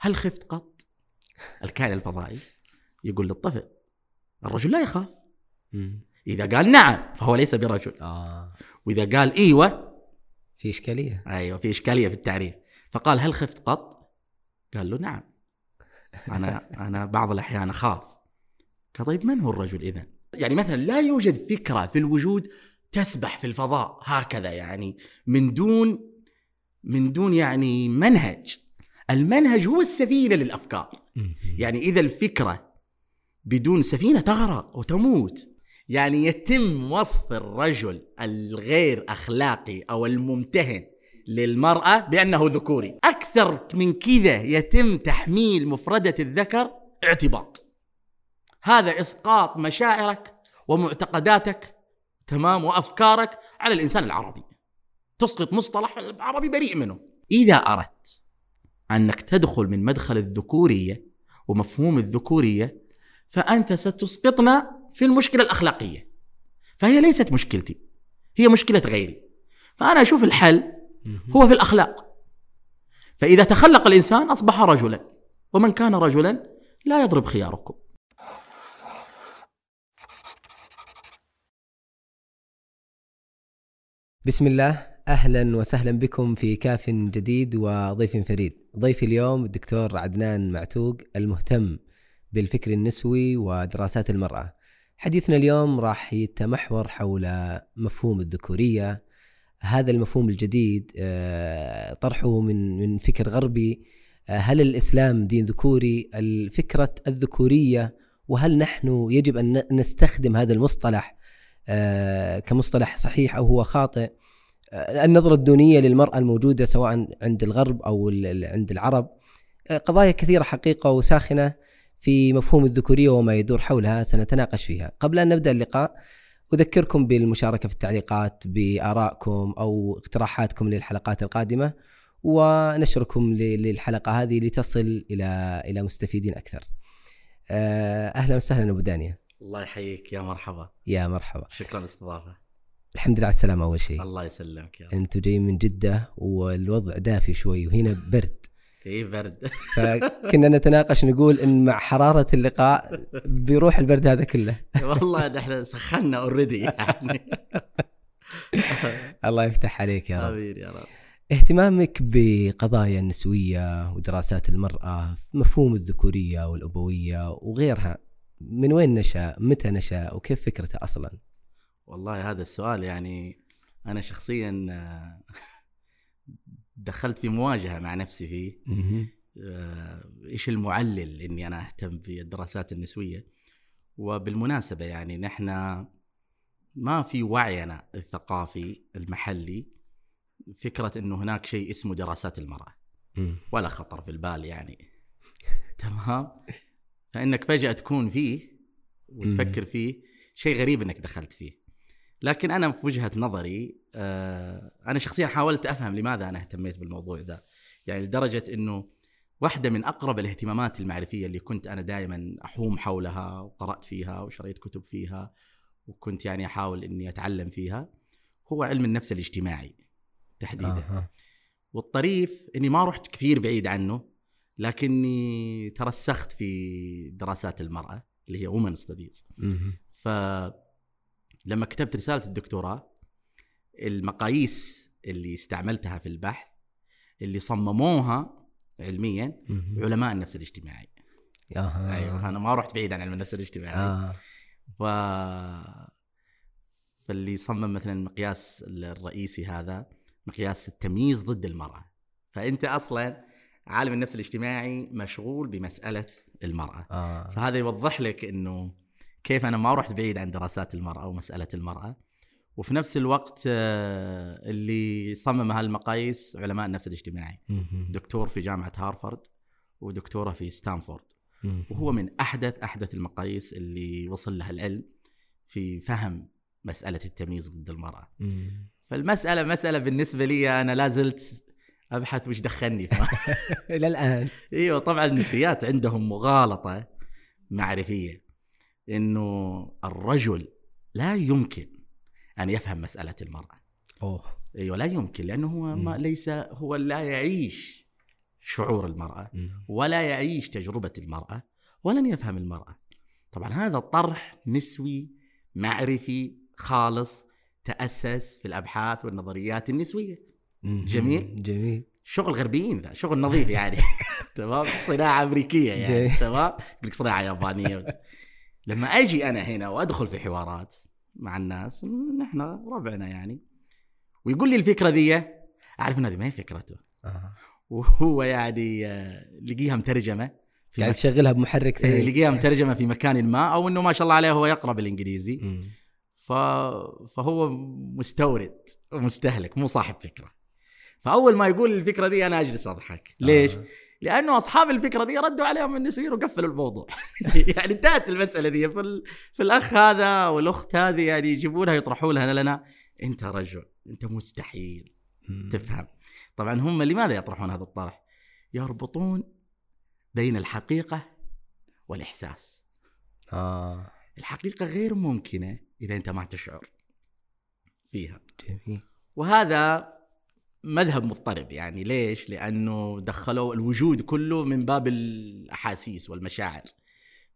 هل خفت قط؟ الكائن الفضائي يقول للطفل الرجل لا يخاف. إذا قال نعم فهو ليس برجل آه وإذا قال إيوه في إشكالية أيوه في إشكالية في التعريف فقال هل خفت قط؟ قال له نعم أنا أنا بعض الأحيان أخاف قال طيب من هو الرجل اذا؟ يعني مثلا لا يوجد فكرة في الوجود تسبح في الفضاء هكذا يعني من دون من دون يعني منهج المنهج هو السفينة للأفكار. يعني إذا الفكرة بدون سفينة تغرق وتموت. يعني يتم وصف الرجل الغير أخلاقي أو الممتهن للمرأة بأنه ذكوري. أكثر من كذا يتم تحميل مفردة الذكر اعتباط. هذا إسقاط مشاعرك ومعتقداتك تمام وأفكارك على الإنسان العربي. تسقط مصطلح عربي بريء منه. إذا أردت أنك تدخل من مدخل الذكورية ومفهوم الذكورية فأنت ستسقطنا في المشكلة الأخلاقية. فهي ليست مشكلتي هي مشكلة غيري. فأنا أشوف الحل. هو في الأخلاق. فإذا تخلق الإنسان أصبح رجلا ومن كان رجلا لا يضرب خياركم. بسم الله أهلا وسهلا بكم في كاف جديد وضيف فريد. ضيفي اليوم الدكتور عدنان معتوق المهتم بالفكر النسوي ودراسات المرأة. حديثنا اليوم راح يتمحور حول مفهوم الذكورية. هذا المفهوم الجديد آه، طرحه من من فكر غربي. آه، هل الإسلام دين ذكوري؟ الفكرة الذكورية وهل نحن يجب أن ن- نستخدم هذا المصطلح آه، كمصطلح صحيح أو هو خاطئ؟ آه، النظرة الدونية للمرأة الموجودة سواء عند الغرب ال- عند العرب آه، قضايا كثيرة حقيقة وساخنة في مفهوم الذكورية وما يدور حولها سنتناقش فيها. قبل أن نبدأ اللقاء أذكركم بالمشاركة في التعليقات بآرائكم أو اقتراحاتكم للحلقات القادمة ونشركم ل- للحلقة هذه لتصل إلى إلى مستفيدين أكثر. آه، أهلا وسهلا أبو دانيا. الله يحييك يا مرحبا. يا مرحبا. شكرا للاستضافة. الحمد لله على السلامة أول شيء. الله يسلمك يا رب. أنتم جايين من جدة والوضع دافي شوي وهنا برد. كيف برد. فكنا نتناقش نقول إن مع حرارة اللقاء بيروح البرد هذا كله. والله إحنا سخنا اوريدي يعني. الله يفتح عليك يا رب. آمين يا رب. اهتمامك بقضايا النسوية ودراسات المرأة مفهوم الذكورية والأبوية وغيرها من وين نشأ؟ متى نشأ؟ وكيف فكرته أصلا؟ والله هذا السؤال يعني أنا شخصيا آه، دخلت في مواجهة مع نفسي فيه. آه، إيش المعلل إني أنا أهتم بالدراسات النسوية؟ وبالمناسبة يعني نحن ما في وعينا الثقافي المحلي فكرة إنه هناك شيء اسمه دراسات المرأة. ولا خطر في البال يعني. تمام؟ فإنك فجأة تكون فيه وتفكر فيه شيء غريب إنك دخلت فيه. لكن أنا في وجهة نظري آه أنا شخصيا حاولت أفهم لماذا أنا اهتميت بالموضوع ده يعني لدرجة إنه واحدة من أقرب الاهتمامات المعرفية اللي كنت أنا دائما أحوم حولها وقرأت فيها وشريت كتب فيها وكنت يعني أحاول إني أتعلم فيها هو علم النفس الاجتماعي تحديدا آه. والطريف إني ما رحت كثير بعيد عنه لكني ترسخت في دراسات المرأة اللي هي وومن ستاديز مم. فلما كتبت رسالة الدكتوراه المقاييس اللي استعملتها في البحث اللي صمموها علميا. علماء النفس الاجتماعي آه. أيوه أنا ما رحت بعيد عن علم النفس الاجتماعي آه. ف فاللي صمم مثلا المقياس الرئيسي هذا مقياس التمييز ضد المرأة فأنت أصلا عالم النفس الاجتماعي مشغول بمسألة المرأة آه. فهذا يوضح لك أنه كيف أنا ما رحت بعيد عن دراسات المرأة ومسألة المرأة وفي نفس الوقت آه، اللي صمم هالمقاييس علماء النفس الاجتماعي. دكتور في جامعة هارفارد ودكتورة في ستانفورد. وهو من أحدث أحدث المقاييس اللي وصل لها العلم في فهم مسألة التمييز ضد المرأة. فالمسألة مسألة بالنسبة لي أنا لا زلت أبحث وش دخلني. إلى الآن إيوه طبعا النسويات عندهم مغالطة معرفية إنه الرجل لا يمكن أن يفهم مسألة المرأة أوه أيوه لا يمكن لأنه هو ما. ليس هو لا يعيش شعور المرأة. ولا يعيش تجربة المرأة ولن يفهم المرأة طبعا هذا طرح نسوي معرفي خالص تأسس في الأبحاث والنظريات النسوية. جميل. جميل شغل غربيين ذا شغل نظيف يعني تمام صناعة أمريكية يعني. تمام يقول لك صناعة يابانية لما أجي أنا هنا وأدخل في حوارات مع الناس نحن ربعنا يعني ويقول لي الفكرة ذي أعرف إن هذه ما هي فكرته آه. وهو يعني آه، لقيها مترجمة في يعني مك... تشغلها بمحرك إيه، ثاني لقيها مترجمة في مكان ما أو إنه ما شاء الله عليه هو يقرأ بالإنجليزي مم. ف... فهو مستورد ومستهلك مو صاحب فكرة فأول ما يقول الفكرة دي أنا أجلس أضحك ليش؟ آه. لأنه أصحاب الفكرة دي ردوا عليهم النسويين وقفلوا الموضوع. يعني انتهت المسألة دي. في, ال... في الأخ هذا والأخت هذه يعني يجيبونها يطرحوا لها لنا أنت رجل أنت مستحيل. تفهم. طبعا هم لماذا يطرحون هذا الطرح؟ يربطون بين الحقيقة والإحساس. آه. الحقيقة غير ممكنة إذا أنت ما تشعر فيها. جميل. وهذا مذهب مضطرب يعني ليش؟ لأنه دخلوا الوجود كله من باب الأحاسيس والمشاعر.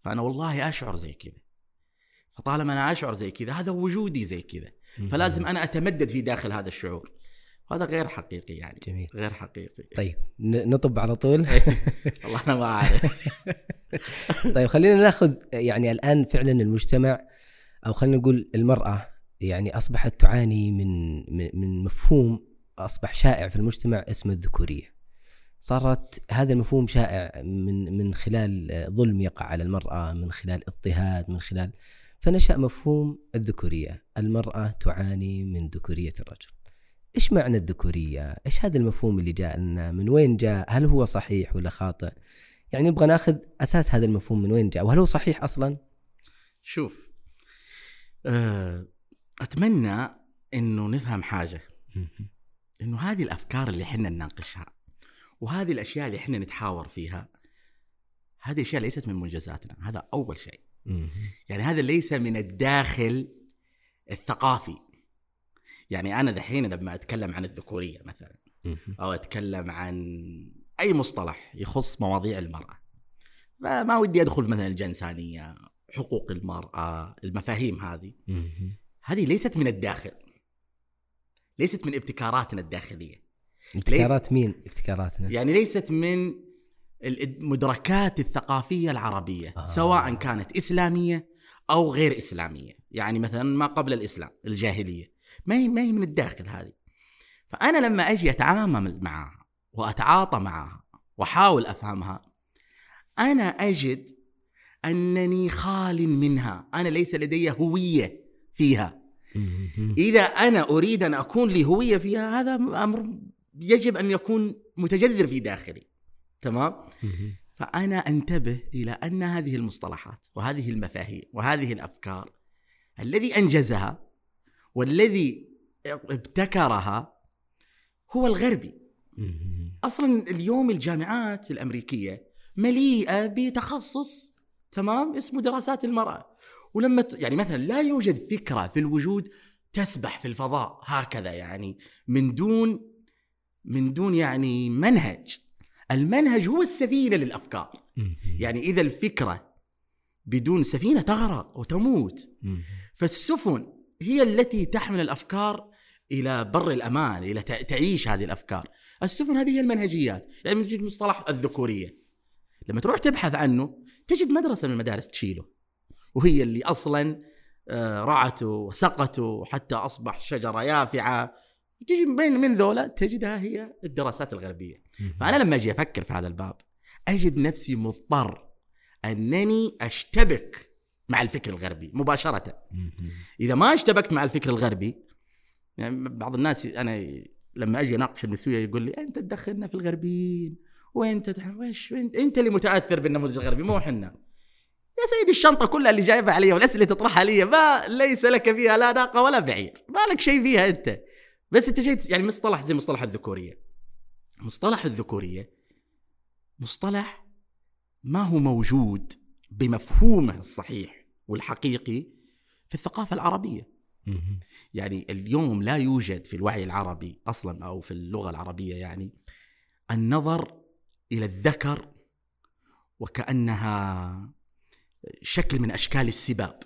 فأنا والله أشعر زي كذا. فطالما أنا أشعر زي كذا هذا وجودي زي كذا، فلازم أنا أتمدد في داخل هذا الشعور. هذا غير حقيقي يعني جميل غير حقيقي. طيب نطب على طول والله أنا ما أعرف. طيب خلينا ناخذ يعني الآن فعلا المجتمع أو خلينا نقول المرأة يعني أصبحت تعاني من- من مفهوم أصبح شائع في المجتمع اسمه الذكورية. صارت هذا المفهوم شائع من من خلال ظلم يقع على المرأة، من خلال اضطهاد، من خلال فنشأ مفهوم الذكورية، المرأة تعاني من ذكورية الرجل. إيش معنى الذكورية؟ إيش هذا المفهوم اللي جاء لنا؟ من وين جاء؟ هل هو صحيح ولا خاطئ؟ يعني نبغى ناخذ أساس هذا المفهوم من وين جاء؟ وهل هو صحيح أصلا؟ شوف آه، أتمنى إنه نفهم حاجة إنه هذه الأفكار اللي إحنا نناقشها وهذه الأشياء اللي إحنا نتحاور فيها هذه أشياء ليست من منجزاتنا هذا أول شيء. يعني هذا ليس من الداخل الثقافي. يعني أنا دحين لما أتكلم عن الذكورية مثلا أو أتكلم عن أي مصطلح يخص مواضيع المرأة فما ودي أدخل مثلا الجنسانية حقوق المرأة المفاهيم هذه. هذه ليست من الداخل. ليست من ابتكاراتنا الداخلية. ابتكارات مين؟ ابتكاراتنا. يعني ليست من المدركات الثقافية العربية آه. سواء كانت إسلامية أو غير إسلامية. يعني مثلا ما قبل الإسلام الجاهلية. ما هي ما هي من الداخل هذه. فأنا لما أجي أتعامل معها وأتعاطى معها وأحاول أفهمها أنا أجد أنني خال منها. أنا ليس لدي هوية فيها. إذا أنا أريد أن أكون لي هوية فيها هذا أمر يجب أن يكون متجذر في داخلي. تمام؟ فأنا أنتبه إلى أن هذه المصطلحات وهذه المفاهيم وهذه الأفكار الذي أنجزها والذي ابتكرها هو الغربي. أصلا اليوم الجامعات الأمريكية مليئة بتخصص تمام اسمه دراسات المرأة. ولما ت... يعني مثلا لا يوجد فكرة في الوجود تسبح في الفضاء هكذا يعني من دون من دون يعني منهج. المنهج هو السفينة للأفكار. يعني إذا الفكرة بدون سفينة تغرق وتموت. فالسفن هي التي تحمل الأفكار إلى بر الأمان إلى تع- تعيش هذه الأفكار. السفن هذه هي المنهجيات. يعني مصطلح الذكورية. لما تروح تبحث عنه تجد مدرسة من المدارس تشيله. وهي اللي أصلا آه، رعته وسقته حتى أصبح شجرة يافعة. تجي من من ذولا تجدها هي الدراسات الغربية. فأنا لما أجي أفكر في هذا الباب أجد نفسي مضطر أنني أشتبك مع الفكر الغربي مباشرة. إذا ما اشتبكت مع الفكر الغربي يعني بعض الناس أنا لما أجي أناقش النسويه يقول لي أنت تدخلنا في الغربيين وانت وش أنت اللي متأثر بالنموذج الغربي مو إحنا. يا سيدي الشنطة كلها اللي جايبها علي والأسئلة اللي تطرحها لي ما ليس لك فيها لا ناقة ولا بعير. ما لك شيء فيها أنت. بس أنت شيء يعني مصطلح زي مصطلح الذكورية. مصطلح الذكورية مصطلح ما هو موجود بمفهومه الصحيح والحقيقي في الثقافة العربية. يعني اليوم لا يوجد في الوعي العربي أصلا أو في اللغة العربية يعني النظر إلى الذكر وكأنها شكل من أشكال السباب.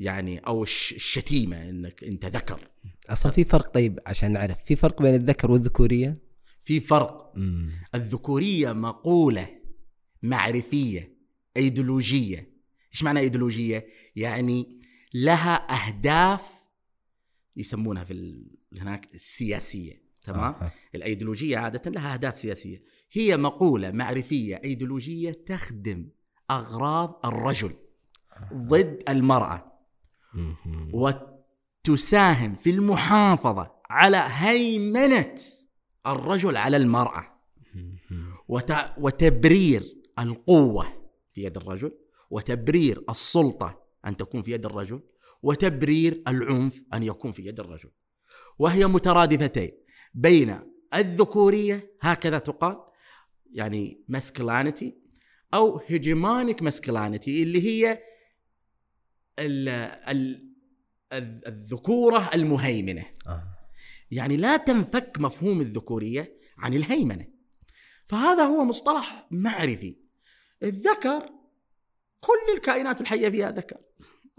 يعني أو الش- الشتيمة إنك أنت ذكر. أصلا في فرق طيب عشان نعرف. في فرق بين الذكر والذكورية؟ في فرق. مم. الذكورية مقولة معرفية إيديولوجية. إيش معنى إيديولوجية؟ يعني لها أهداف يسمونها في ال- هناك السياسية. تمام؟ آه. الإيديولوجية عادة لها أهداف سياسية. هي مقولة معرفية إيديولوجية تخدم أغراض الرجل ضد المرأة. وتساهم في المحافظة على هيمنة الرجل على المرأة. وتبرير القوة في يد الرجل وتبرير السلطة أن تكون في يد الرجل وتبرير العنف أن يكون في يد الرجل وهي مترادفتين بين الذكورية هكذا تقال يعني masculinity أو hegemonic masculinity اللي هي ال... ال... الذ- الذكورة المهيمنة. آه. يعني لا تنفك مفهوم الذكورية عن الهيمنة. فهذا هو مصطلح معرفي. الذكر كل الكائنات الحية فيها ذكر.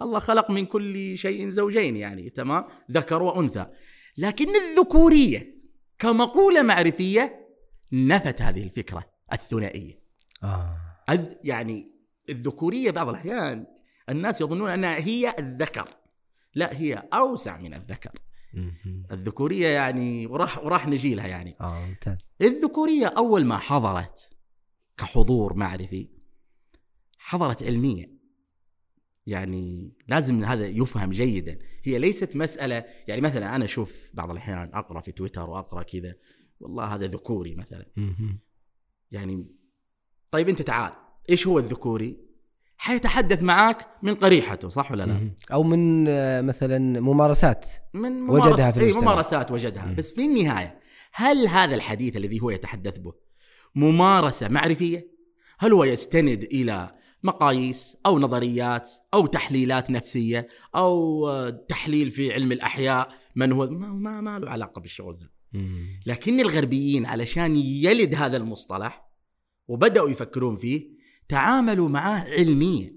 الله خلق من كل شيء زوجين يعني تمام؟ ذكر وأنثى. لكن الذكورية كمقولة معرفية نفت هذه الفكرة الثنائية. آه. يعني الذكورية بعض الأحيان الناس يظنون أنها هي الذكر. لا هي أوسع من الذكر. الذكورية يعني وراح وراح نجي لها يعني. آه ممتاز. الذكورية أول ما حضرت كحضور معرفي حضرت علمية. يعني لازم هذا يفهم جيدا. هي ليست مسألة يعني مثلا أنا أشوف بعض الأحيان أقرأ في تويتر وأقرأ كذا والله هذا ذكوري مثلا. يعني طيب انت تعال إيش هو الذكوري حيتحدث معك من قريحته صح ولا لا. أو من آه، مثلا ممارسات من وجدها ممارس... في أي المجتمع. ممارسات وجدها مم. بس في النهاية هل هذا الحديث الذي هو يتحدث به ممارسة معرفية؟ هل هو يستند إلى مقاييس أو نظريات أو تحليلات نفسية أو آه، تحليل في علم الأحياء من هو ما, ما, ما له علاقة بالشغل ذا. لكن الغربيين علشان يلد هذا المصطلح وبدأوا يفكرون فيه تعاملوا معه علميا.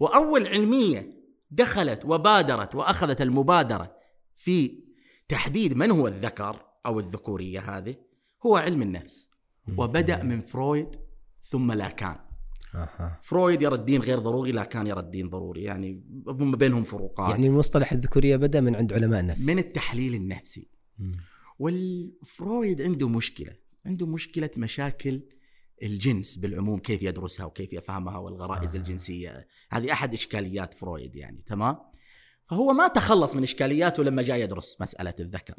وأول علمية دخلت وبادرت وأخذت المبادرة في تحديد من هو الذكر أو الذكورية هذه هو علم النفس. وبدأ من فرويد ثم لاكان. فرويد يرى الدين غير ضروري لاكان يرى الدين ضروري. يعني هم بينهم فروقات. يعني المصطلح الذكورية بدأ من عند علماء النفس. من التحليل النفسي. والفرويد عنده مشكلة عنده مشكلة مشاكل الجنس بالعموم كيف يدرسها وكيف يفهمها والغرائز آه. الجنسية. هذه أحد إشكاليات فرويد يعني تمام؟ فهو ما تخلص من إشكالياته لما جاء يدرس مسألة الذكر.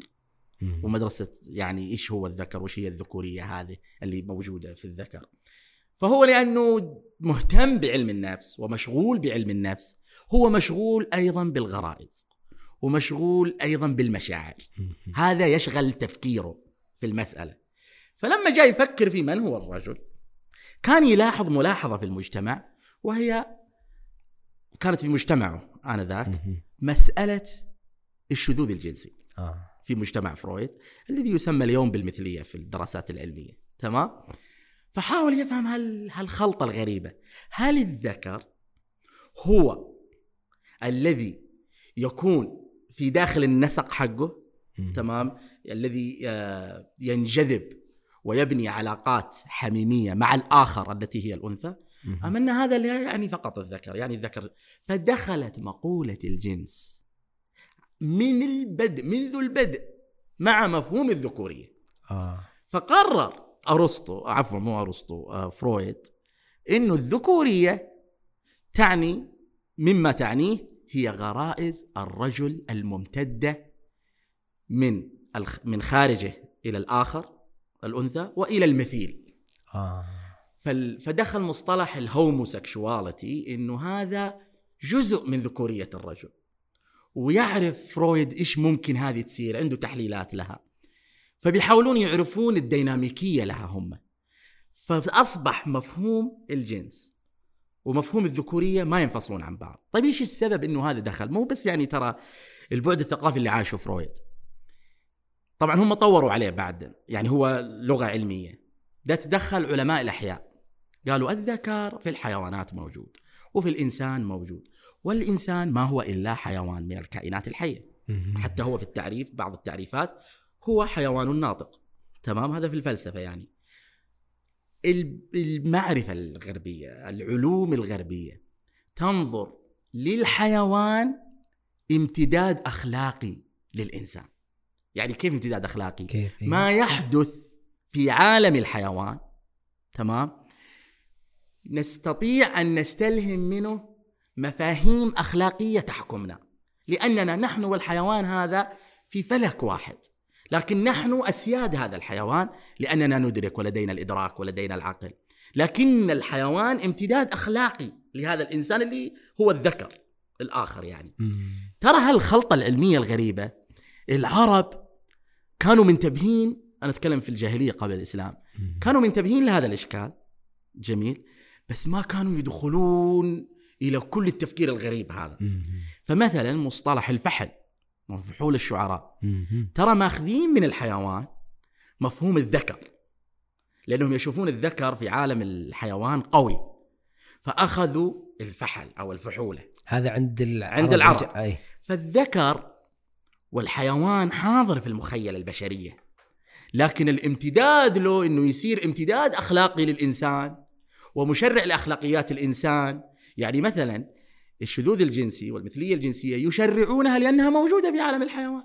مم. ومدرسة يعني إيش هو الذكر؟ وش هي الذكورية هذه اللي موجودة في الذكر؟ فهو لأنه مهتم بعلم النفس ومشغول بعلم النفس هو مشغول أيضا بالغرائز ومشغول أيضا بالمشاعر. هذا يشغل تفكيره في المسألة. فلما جاء يفكر في من هو الرجل كان يلاحظ ملاحظة في المجتمع وهي كانت في مجتمعه آنذاك مم. مسألة الشذوذ الجنسي. آه. في مجتمع فرويد الذي يسمى اليوم بالمثلية في الدراسات العلمية. تمام؟ فحاول يفهم هال هالخلطة الغريبة. هل الذكر هو الذي يكون في داخل النسق حقه. تمام؟ الذي آه، ينجذب ويبني علاقات حميمية مع الآخر التي هي الأنثى. أم أن هذا لا يعني فقط الذكر يعني الذكر. فدخلت مقولة الجنس من البدء منذ البدء مع مفهوم الذكورية. آه. فقرر أرسطو عفوا مو أرسطو آه، فرويد انه الذكورية تعني مما تعنيه هي غرائز الرجل الممتدة من من خارجه إلى الآخر الأنثى وإلى المثيل. فال- فدخل مصطلح الهوموسexuality إنه هذا جزء من ذكورية الرجل. ويعرف فرويد إيش ممكن هذه تصير عنده تحليلات لها. فبيحاولون يعرفون الديناميكية لها هم. فأصبح مفهوم الجنس ومفهوم الذكورية ما ينفصلون عن بعض. طيب إيش السبب إنه هذا دخل؟ مو بس يعني ترى البعد الثقافي اللي عاشه فرويد. طبعا هم طوروا عليه بعد يعني هو لغة علمية. ده تدخل علماء الأحياء. قالوا الذكر في الحيوانات موجود وفي الإنسان موجود والإنسان ما هو إلا حيوان من الكائنات الحية. حتى هو في التعريف بعض التعريفات هو حيوان ناطق. تمام؟ هذا في الفلسفة يعني. المعرفة الغربية العلوم الغربية تنظر للحيوان امتداد أخلاقي للإنسان. يعني كيف امتداد أخلاقي؟ كيف؟ ما يحدث في عالم الحيوان تمام؟ نستطيع أن نستلهم منه مفاهيم أخلاقية تحكمنا لأننا نحن والحيوان هذا في فلك واحد لكن نحن أسياد هذا الحيوان لأننا ندرك ولدينا الإدراك ولدينا العقل. لكن الحيوان امتداد أخلاقي لهذا الإنسان اللي هو الذكر الآخر يعني. ترى هالخلطة العلمية الغريبة العرب كانوا منتبهين أنا أتكلم في الجاهلية قبل الإسلام. كانوا منتبهين لهذا الإشكال. جميل. بس ما كانوا يدخلون إلى كل التفكير الغريب هذا. فمثلا مصطلح الفحل فحول الشعراء. ترى ماخذين من الحيوان مفهوم الذكر. لأنهم يشوفون الذكر في عالم الحيوان قوي. فأخذوا الفحل أو الفحولة. هذا عند العرب. عند العرب. أي. فالذكر والحيوان حاضر في المخيلة البشرية. لكن الامتداد له إنه يصير امتداد أخلاقي للإنسان ومشرع لأخلاقيات الإنسان يعني مثلا الشذوذ الجنسي والمثلية الجنسية يشرعونها لأنها موجودة في عالم الحيوان.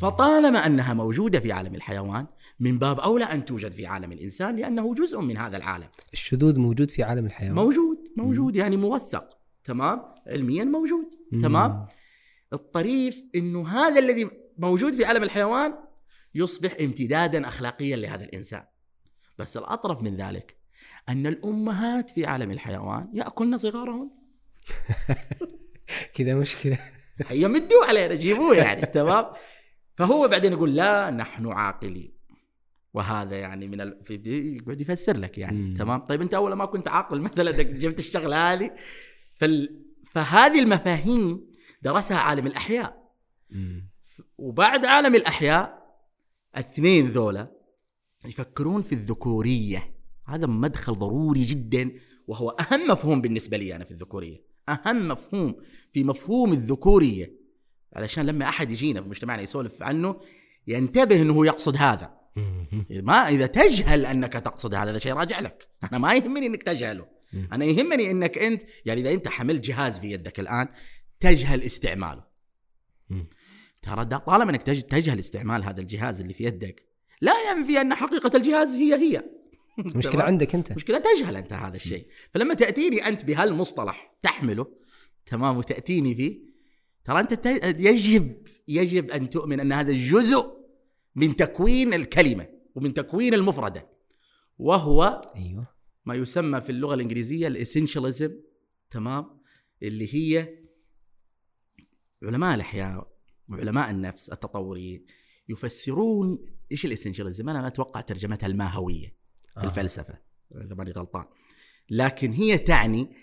فطالما أنها موجودة في عالم الحيوان من باب أولى أن توجد في عالم الإنسان لأنه جزء من هذا العالم. الشذوذ موجود في عالم الحيوان. موجود موجود يعني موثق. تمام؟ علميا موجود. تمام؟ الطريف إنه هذا الذي موجود في عالم الحيوان يصبح امتدادا أخلاقيا لهذا الإنسان. بس الأطرف من ذلك أن الأمهات في عالم الحيوان يأكلن صغارهن. كذا مشكلة. يمدوا علينا جيبوه يعني تمام؟ فهو بعدين يقول لا نحن عاقلين. وهذا يعني من ال... يقعد يفسر لك يعني مم. تمام؟ طيب أنت أول ما كنت عاقل مثلا جبت الشغلة هذه. فال... فهذه المفاهيم درسها عالم الأحياء. وبعد عالم الأحياء الاثنين ذولا يفكرون في الذكورية. هذا مدخل ضروري جدا وهو أهم مفهوم بالنسبة لي أنا في الذكورية. أهم مفهوم في مفهوم الذكورية. علشان لما أحد يجينا في مجتمعنا يسولف عنه ينتبه إنه يقصد هذا. ما إذا تجهل أنك تقصد هذا هذا شيء راجع لك. أنا ما يهمني إنك تجهله. أنا يهمني إنك أنت يعني إذا أنت حملت جهاز في يدك الآن تجهل استعماله. ترى طالما إنك تج- تجهل استعمال هذا الجهاز اللي في يدك لا ينفي أن حقيقة الجهاز هي هي. مشكلة تمام؟ عندك أنت. مشكلة تجهل أنت هذا الشيء. فلما تأتيني أنت بهالمصطلح تحمله تمام وتأتيني فيه ترى أنت ت- يجب يجب أن تؤمن أن هذا جزء من تكوين الكلمة ومن تكوين المفردة. وهو أيوه. ما يسمى في اللغة الإنجليزية الاسنشاليزم تمام اللي هي علماء الأحياء وعلماء النفس التطوريين يفسرون إيش الاسنشاليزم أنا أتوقع ترجمتها الماهوية في آه. الفلسفة إذا ماني غلطان. لكن هي تعني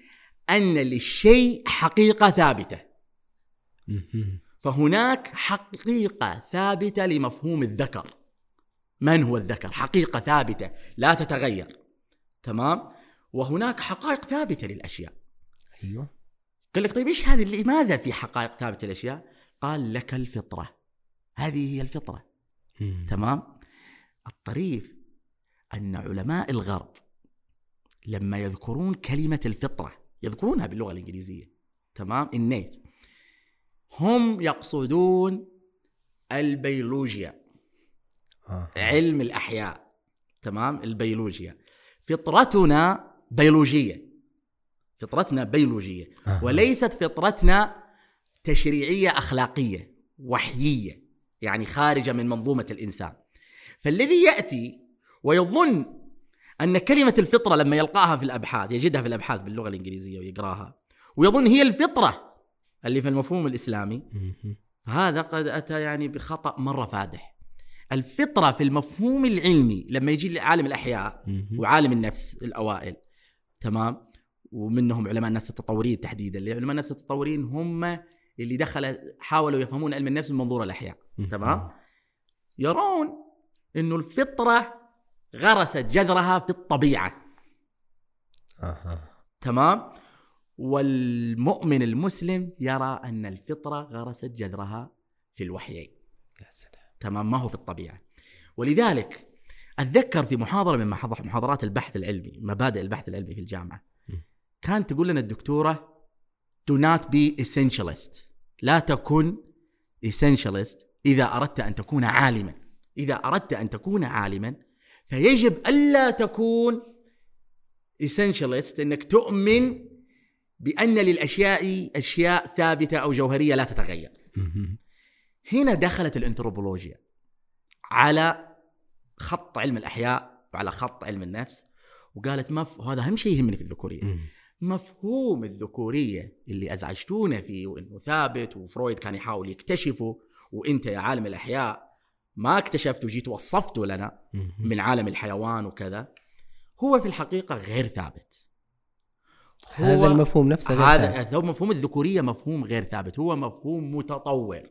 أن للشيء حقيقة ثابتة. فهناك حقيقة ثابتة لمفهوم الذكر. من هو الذكر؟ حقيقة ثابتة لا تتغير. تمام؟ وهناك حقائق ثابتة للأشياء. أيوه. قال لك طيب إيش هذه لماذا في حقائق ثابتة للاشياء قال لك الفطرة. هذه هي الفطرة. مم. تمام؟ الطريف أن علماء الغرب لما يذكرون كلمة الفطرة يذكرونها باللغة الإنجليزية تمام؟ النيت. هم يقصدون البيولوجيا آه. علم الأحياء تمام؟ البيولوجيا. فطرتنا بيولوجية. فطرتنا بيولوجية آه. وليست فطرتنا تشريعية أخلاقية وحيية يعني خارجة من منظومة الإنسان فالذي يأتي ويظن أن كلمة الفطرة لما يلقاها في الأبحاث يجدها في الأبحاث باللغة الإنجليزية ويقراها ويظن هي الفطرة اللي في المفهوم الإسلامي. فهذا قد أتى يعني بخطأ مرة فادح الفطرة في المفهوم العلمي لما يجي لعالم الأحياء. وعالم النفس الأوائل تمام ومنهم علماء النفس التطوريين تحديدا اللي علماء النفس التطوريين هم اللي دخل حاولوا يفهمون علم النفس من منظور الأحياء. تمام؟ يرون إنه الفطرة غرست جذرها في الطبيعة. أها. تمام؟ والمؤمن المسلم يرى أن الفطرة غرست جذرها في الوحيين. يا سلام. تمام؟ ما هو في الطبيعة. ولذلك أتذكر في محاضرة من محاض- محاضرات البحث العلمي مبادئ البحث العلمي في الجامعة. كانت تقول لنا الدكتورة do not be essentialist. لا تكن essentialist إذا أردت أن تكون عالما. إذا أردت أن تكون عالما فيجب ألا تكون essentialist. إنك تؤمن بأن للأشياء أشياء ثابتة أو جوهرية لا تتغير. هنا دخلت الأنثروبولوجيا على خط علم الأحياء وعلى خط علم النفس وقالت مف... وهذا أهم شيء يهمني في الذكورية. مفهوم الذكورية اللي أزعجتونا فيه وإنه ثابت وفرويد كان يحاول يكتشفه وإنت يا عالم الأحياء ما اكتشفت وجيت وصفته لنا. من عالم الحيوان وكذا هو في الحقيقة غير ثابت هذا المفهوم نفسه غير ثابت. هذا هو مفهوم الذكورية مفهوم غير ثابت هو مفهوم متطور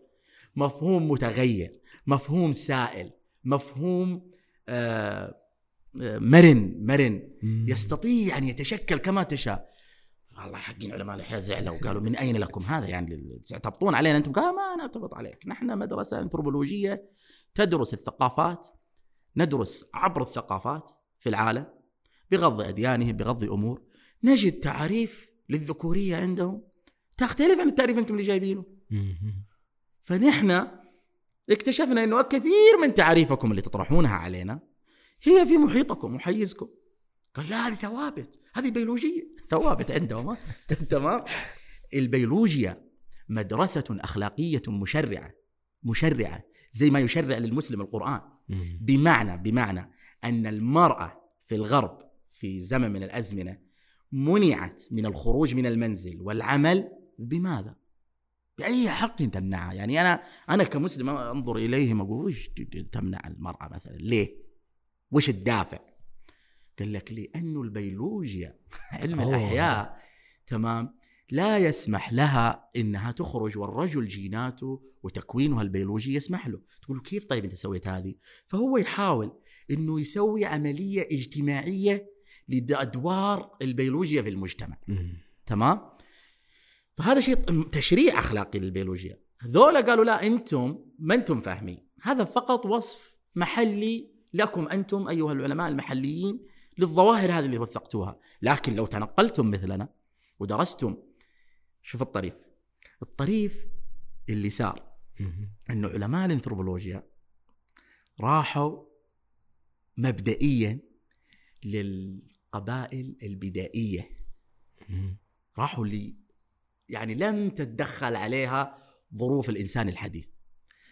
مفهوم متغير مفهوم سائل مفهوم آه آه، مرن مرن مم. يستطيع أن يتشكل كما تشاء والله حقين علماء الأحياء زعلوا وقالوا من أين لكم هذا؟ يعني تعتبطون علينا أنتم؟ قالوا ما نعتبط عليك. نحن مدرسة أنثروبولوجية تدرس الثقافات ندرس عبر الثقافات في العالم بغض أديانهم بغض أمور. نجد تعريف للذكورية عندهم تختلف عن التعريف أنتم اللي جايبينه. فنحن اكتشفنا إنه كثير من تعريفكم اللي تطرحونها علينا هي في محيطكم وحيزكم قال لا هذه ثوابت هذه بيولوجية. ثوابت عندهم؟ تمام البيولوجيا مدرسة أخلاقية مشرعة مشرعة زي ما يشرع للمسلم القرآن مم. بمعنى بمعنى أن المرأة في الغرب في زمن من الأزمنة منعت من الخروج من المنزل والعمل بماذا؟ بأي حق تمنعها؟ يعني أنا أنا كمسلم أنظر إليهم أقول وش تمنع المرأة مثلا؟ ليه؟ وش الدافع؟ قال لك لأنه البيولوجيا علم أوه. الأحياء تمام لا يسمح لها إنها تخرج والرجل جيناته وتكوينها البيولوجي يسمح له. تقول كيف طيب أنت سويت هذه؟ فهو يحاول إنه يسوي عملية اجتماعية لأدوار البيولوجيا في المجتمع. تمام؟ فهذا شيء تشريع أخلاقي للبيولوجيا. هذولا قالوا لا أنتم ما أنتم فاهمين. هذا فقط وصف محلي لكم أنتم أيها العلماء المحليين للظواهر هذه اللي وثقتوها. لكن لو تنقلتم مثلنا ودرستم شوف الطريف. الطريف اللي صار. إنه علماء الانثروبولوجيا راحوا مبدئيا للقبائل البدائية. راحوا لي يعني لم تتدخل عليها ظروف الإنسان الحديث.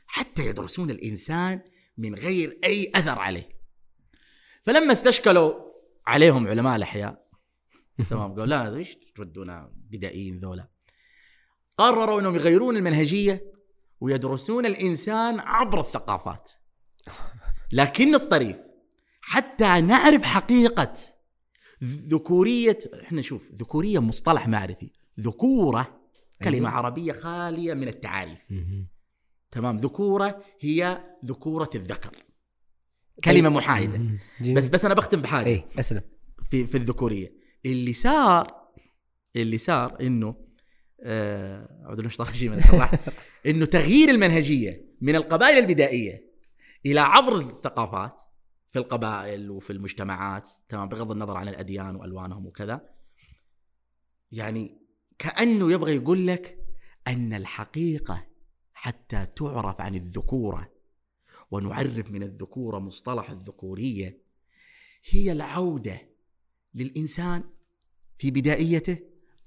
حتى يدرسون الإنسان من غير أي أثر عليه. فلما استشكلوا عليهم علماء الأحياء. تمام؟ قالوا لا إيش تودونا بدائيين ذولا؟ قرروا إنهم يغيرون المنهجية ويدرسون الإنسان عبر الثقافات. لكن الطريف حتى نعرف حقيقة ذكورية إحنا شوف ذكورية مصطلح معرفي. ذكورة كلمة أيوة. عربية خالية من التعاريف. تمام؟ ذكورة هي ذكورة الذكر. كلمة محايدة. مهم. جميل. بس بس أنا بختم بحاجة. اي أسلم. في في الذكورية. اللي صار اللي صار إنه اعوذ بالله من الشيطان. إنه تغيير المنهجية من القبائل البدائية إلى عبر الثقافات في القبائل وفي المجتمعات تمام بغض النظر عن الأديان وألوانهم وكذا. يعني كأنه يبغى يقول لك أن الحقيقة حتى تعرف عن الذكورة. ونعرف من الذكوره مصطلح الذكورية هي العودة للإنسان في بدائيته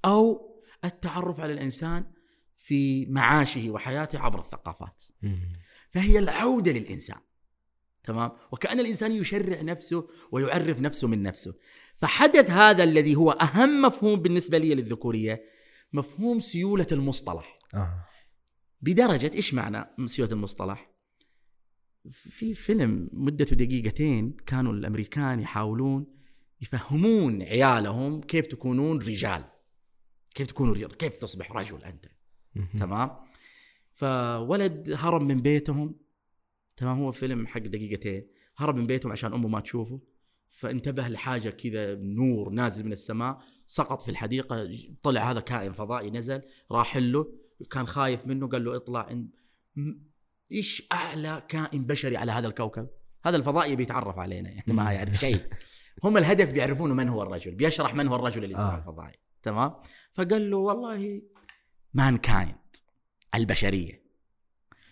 أو التعرف على الإنسان في معاشه وحياته عبر الثقافات. فهي العودة للإنسان تمام؟ وكأن الإنسان يشرع نفسه ويعرف نفسه من نفسه. فحدث هذا الذي هو أهم مفهوم بالنسبة لي للذكورية مفهوم سيولة المصطلح. آه. بدرجة إيش معنى سيولة المصطلح؟ في فيلم مدته دقيقتين كانوا الأمريكان يحاولون يفهمون عيالهم كيف تكونون رجال. كيف تكونوا رجال؟ كيف تصبح رجل أنت. تمام؟ فولد هرب من بيتهم. تمام؟ هو فيلم حق دقيقتين. هرب من بيتهم عشان أمه ما تشوفه. فانتبه لحاجة كذا نور نازل من السماء. سقط في الحديقة. طلع هذا كائن فضائي نزل راح له. كان خايف منه قال له اطلع. إيش أعلى كائن بشري على هذا الكوكب؟ هذا الفضائي بيتعرف علينا يعني ما يعرف شيء. هم الهدف بيعرفون من هو الرجل بيشرح من هو الرجل الانسان. آه. الفضائي تمام؟ فقال له والله مان كايند البشرية.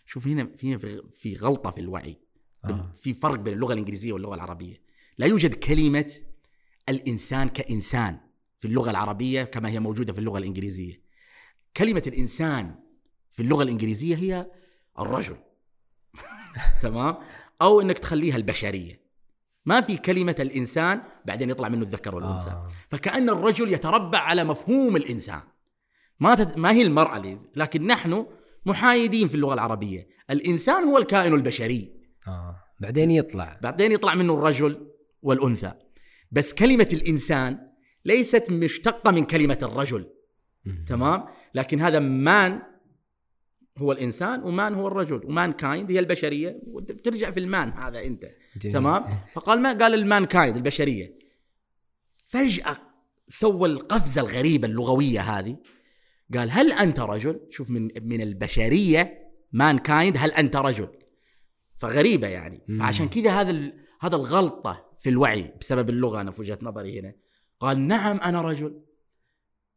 شوف هنا في في غلطة في الوعي آه. في فرق بين اللغة الإنجليزية واللغة العربية. لا يوجد كلمة الإنسان كإنسان في اللغة العربية كما هي موجودة في اللغة الإنجليزية. كلمة الإنسان في اللغة الإنجليزية هي الرجل. تمام؟ أو إنك تخليها البشرية. ما في كلمة الإنسان بعدين يطلع منه الذكر والأنثى. آه. فكأن الرجل يتربع على مفهوم الإنسان. ما تت... ما هي المرأة اللي... لكن نحن محايدين في اللغة العربية. الإنسان هو الكائن البشري. آه. بعدين يطلع. بعدين يطلع منه الرجل والأنثى. بس كلمة الإنسان ليست مشتقة من كلمة الرجل. مم. تمام؟ لكن هذا man هو الإنسان و man هو الرجل. و mankind هي البشرية. وترجع في ال man هذا أنت. جميل. تمام؟ فقال ما؟ قال ال mankind البشرية. فجأة سوى القفزة الغريبة اللغوية هذه. قال هل أنت رجل؟ شوف من من البشرية mankind هل أنت رجل؟ فغريبة يعني. فعشان كذا هذا هذا الغلطة في الوعي بسبب اللغة أنا في وجهة نظري هنا. قال نعم أنا رجل.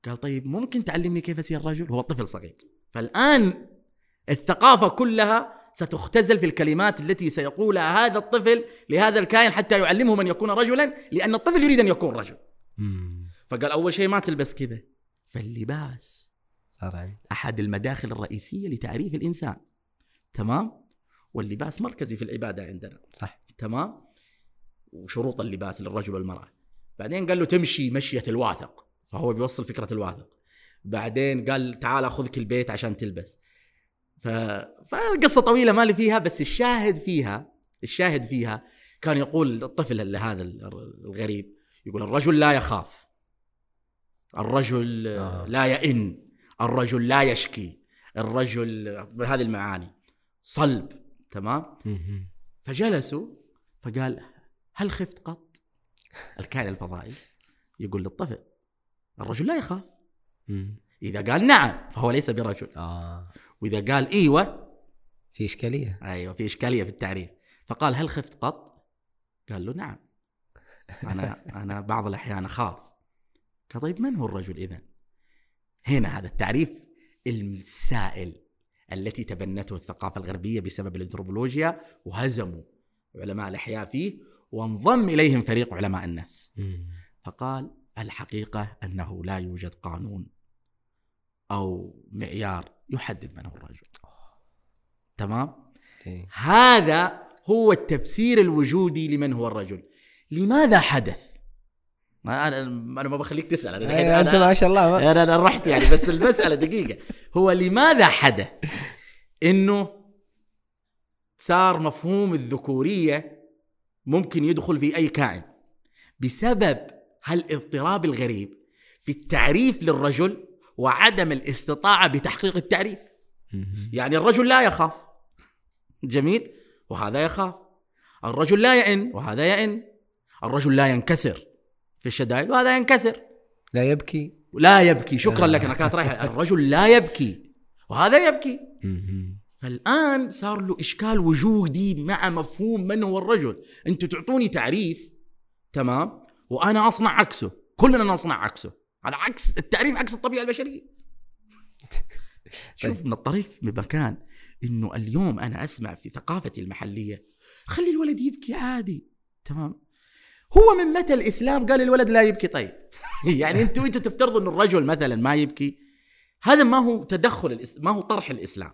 قال طيب ممكن تعلمني كيف اصير رجل؟ هو طفل صغير. فالآن الثقافة كلها ستختزل في الكلمات التي سيقولها هذا الطفل لهذا الكائن حتى يعلمه من يكون رجلا لأن الطفل يريد أن يكون رجل. فقال أول شيء ما تلبس كذا فاللباس. صار أحد المداخل الرئيسية لتعريف الإنسان. تمام؟ واللباس مركزي في العبادة عندنا. صح. تمام؟ وشروط اللباس للرجل والمرأة. بعدين قال له تمشي مشية الواثق. فهو بيوصل فكرة الواثق. بعدين قال تعال أخذك البيت عشان تلبس. ف... فالقصة طويلة ما لي فيها بس الشاهد فيها الشاهد فيها كان يقول الطفل اللي هذا الغريب يقول الرجل لا يخاف. الرجل آه. لا يئن. الرجل لا يشكي. الرجل بهذه المعاني. صلب. تمام. فجلسوا فقال هل خفت قط؟ الكائن الفضائي يقول للطفل الرجل لا يخاف. إذا قال نعم فهو ليس برجل. آه. وإذا قال إيوه في إشكالية. أيوه في إشكالية في التعريف. فقال هل خفت قط؟ قال له نعم. أنا أنا بعض الأحيان أخاف. قال طيب من هو الرجل إذا؟ هنا هذا التعريف السائل التي تبنته الثقافة الغربية بسبب الأنثروبولوجيا وهزموا علماء الأحياء فيه وانضم إليهم فريق علماء النفس. فقال الحقيقة أنه لا يوجد قانون أو معيار يحدد من هو الرجل. تمام؟ جميل. هذا هو التفسير الوجودي لمن هو الرجل. لماذا حدث؟ ما أنا أنا ما بخليك تسأل أنا الحين أيوة، أنت ما شاء الله. ما- أنا أنا رحت يعني بس المسألة دقيقة. هو لماذا حدث؟ إنه صار مفهوم الذكورية ممكن يدخل في أي كائن. بسبب هالاضطراب الغريب في التعريف للرجل وعدم الاستطاعة بتحقيق التعريف. يعني الرجل لا يخاف. جميل؟ وهذا يخاف. الرجل لا يئن وهذا يئن. الرجل لا ينكسر في الشدائد وهذا ينكسر. لا يبكي. لا يبكي. شكرا لك أنا كانت رايحة. الرجل لا يبكي وهذا يبكي. فالآن صار له إشكال وجودي مع مفهوم من هو الرجل. أنتوا تعطوني تعريف تمام؟ وأنا أصنع عكسه. كلنا نصنع عكسه. هذا عكس التعريف عكس الطبيعة البشرية. شوف من الطريف بمكان إنه اليوم أنا أسمع في ثقافتي المحلية خلي الولد يبكي عادي تمام؟ هو من متى الإسلام قال الولد لا يبكي؟ طيب. يعني أنتوا أنتوا تفترضوا إنه الرجل مثلا ما يبكي؟ هذا ما هو تدخل الإس... ما هو طرح الإسلام.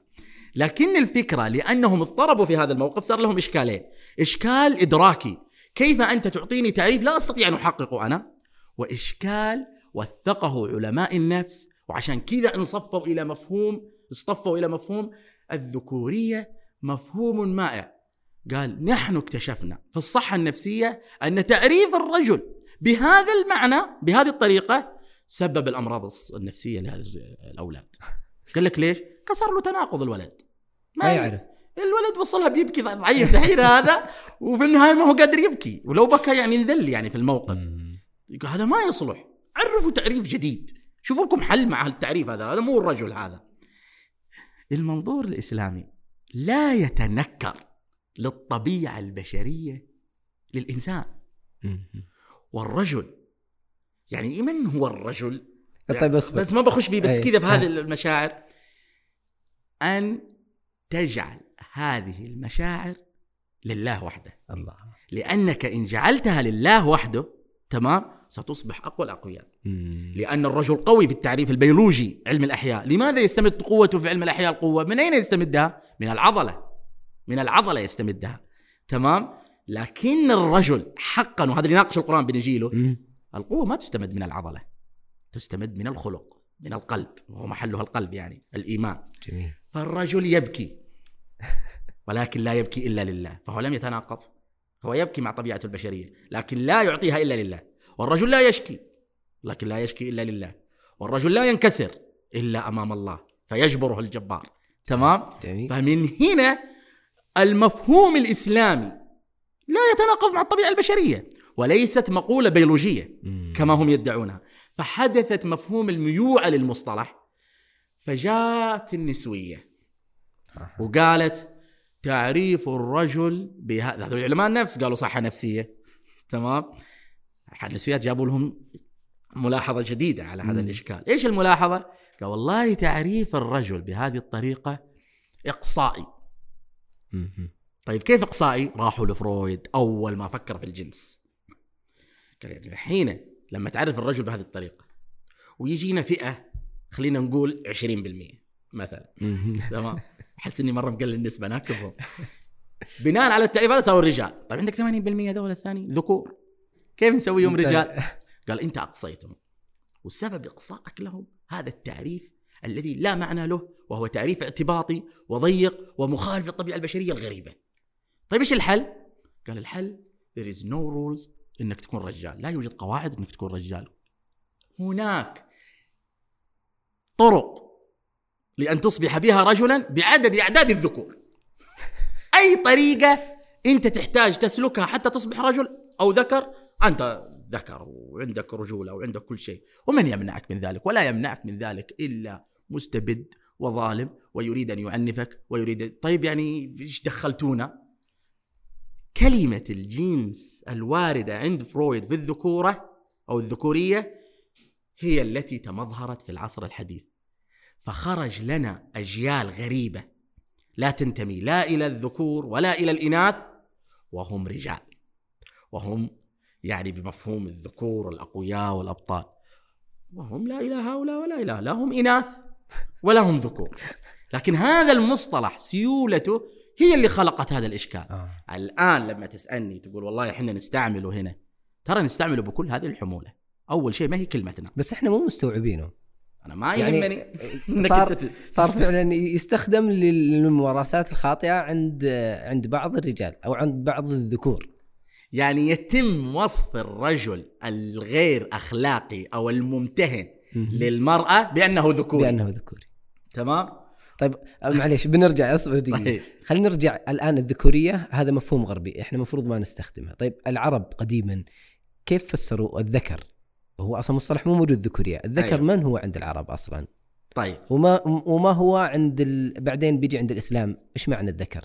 لكن الفكرة لأنهم اضطربوا في هذا الموقف صار لهم إشكالين. إشكال إدراكي. كيف أنت تعطيني تعريف لا أستطيع أن أحققه أنا؟ وإشكال وثقه علماء النفس وعشان كذا انصفوا إلى مفهوم اصطفوا إلى مفهوم الذكورية مفهوم مائع. قال نحن اكتشفنا في الصحة النفسية أن تعريف الرجل بهذا المعنى بهذه الطريقة سبب الأمراض الص- النفسية لهذه الأولاد. قال لك ليش؟ صار له تناقض الولد. ما يعرف. الولد وصلها بيبكي ضعيف دحين هذا وفي النهاية ما هو قادر يبكي. ولو بكى يعني انذل يعني في الموقف. هذا ما يصلح. عرفوا تعريف جديد. شوفوا لكم حل مع التعريف هذا هذا مو الرجل هذا. المنظور الإسلامي لا يتنكر للطبيعة البشرية للإنسان. والرجل يعني من هو الرجل؟ طيب بس بس ما بخش فيه بس أي. كذا في هذه المشاعر. أن تجعل هذه المشاعر لله وحده. الله. لأنك إن جعلتها لله وحده تمام؟ ستصبح أقوى الأقوياء. لأن الرجل قوي في التعريف البيولوجي علم الأحياء. لماذا يستمد قوته في علم الأحياء القوة؟ من أين يستمدها؟ من العضلة. من العضلة يستمدها. تمام؟ لكن الرجل حقا وهذا اللي يناقش القرآن بنجيله مم. القوة ما تستمد من العضلة تستمد من الخلق من القلب. وهو محلها القلب يعني الإيمان. جميل. فالرجل يبكي ولكن لا يبكي إلا لله فهو لم يتناقض. هو يبكي مع طبيعته البشرية لكن لا يعطيها إلا لله. والرجل لا يشكي لكن لا يشكي إلا لله. والرجل لا ينكسر إلا أمام الله فيجبره الجبار. تمام؟ جميل. فمن هنا المفهوم الإسلامي لا يتناقض مع الطبيعة البشرية وليست مقولة بيولوجية. كما هم يدعونها. فحدثت مفهوم الميوعة للمصطلح فجاءت النسوية. وقالت تعريف الرجل بهذا هذول علماء النفس قالوا صحة نفسية تمام النسويات جابوا لهم ملاحظة جديدة على هذا مم. الإشكال إيش الملاحظة؟ قال والله تعريف الرجل بهذه الطريقة إقصائي مم. طيب كيف إقصائي؟ راحوا لفرويد أول ما فكر في الجنس قال يعني الحين لما تعرف الرجل بهذه الطريقة ويجينا فئة خلينا نقول 20% مثلا. تمام أحس إني مرة مقلل النسبة ناكبهم بناء على التعريف هذا سووا الرجال طيب عندك 80% دول الثاني ذكور. كيف نسويهم رجال؟ قال أنت أقصيتهم. والسبب إقصائك لهم هذا التعريف الذي لا معنى له وهو تعريف اعتباطي وضيق ومخالف للطبيعة البشرية الغريبة. طيب إيش الحل؟ قال الحل there is no rules إنك تكون رجال. لا يوجد قواعد إنك تكون رجال. هناك طرق لأن تصبح بها رجلا بعدد أعداد الذكور. أي طريقة أنت تحتاج تسلكها حتى تصبح رجل أو ذكر؟ أنت ذكر وعندك رجولة وعندك كل شيء. ومن يمنعك من ذلك؟ ولا يمنعك من ذلك إلا مستبد وظالم ويريد أن يعنفك ويريد طيب يعني إيش دخلتونا؟ كلمة الجنس الواردة عند فرويد في الذكورة أو الذكورية هي التي تمظهرت في العصر الحديث. فخرج لنا أجيال غريبة. لا تنتمي لا إلى الذكور ولا إلى الإناث وهم رجال. وهم يعني بمفهوم الذكور الاقوياء والأبطال. وهم لا إلى هؤلاء ولا إلى لا هم إناث ولا هم ذكور. لكن هذا المصطلح سيولته هي اللي خلقت هذا الإشكال. آه. الآن لما تسألني تقول والله إحنا نستعمله هنا ترى نستعمله بكل هذه الحمولة. أول شيء ما هي كلمتنا. بس إحنا مو مستوعبينه. أنا ما يعني يهمني إنك صار صار فعلا يستخدم للممارسات الخاطئة عند عند بعض الرجال أو عند بعض الذكور. يعني يتم وصف الرجل الغير أخلاقي أو الممتهن للمرأة بأنه ذكوري. بأنه ذكوري. تمام؟ طيب معليش بنرجع أصبر دقيقة. طيب. خلينا نرجع الآن الذكورية هذا مفهوم غربي إحنا المفروض ما نستخدمه طيب العرب قديما كيف فسروا الذكر؟ هو أصلا مصطلح مو موجود ذكوريه الذكر أيوة. من هو عند العرب أصلا طيب وما وما هو عند ال... بعدين بيجي عند الإسلام إيش معنى الذكر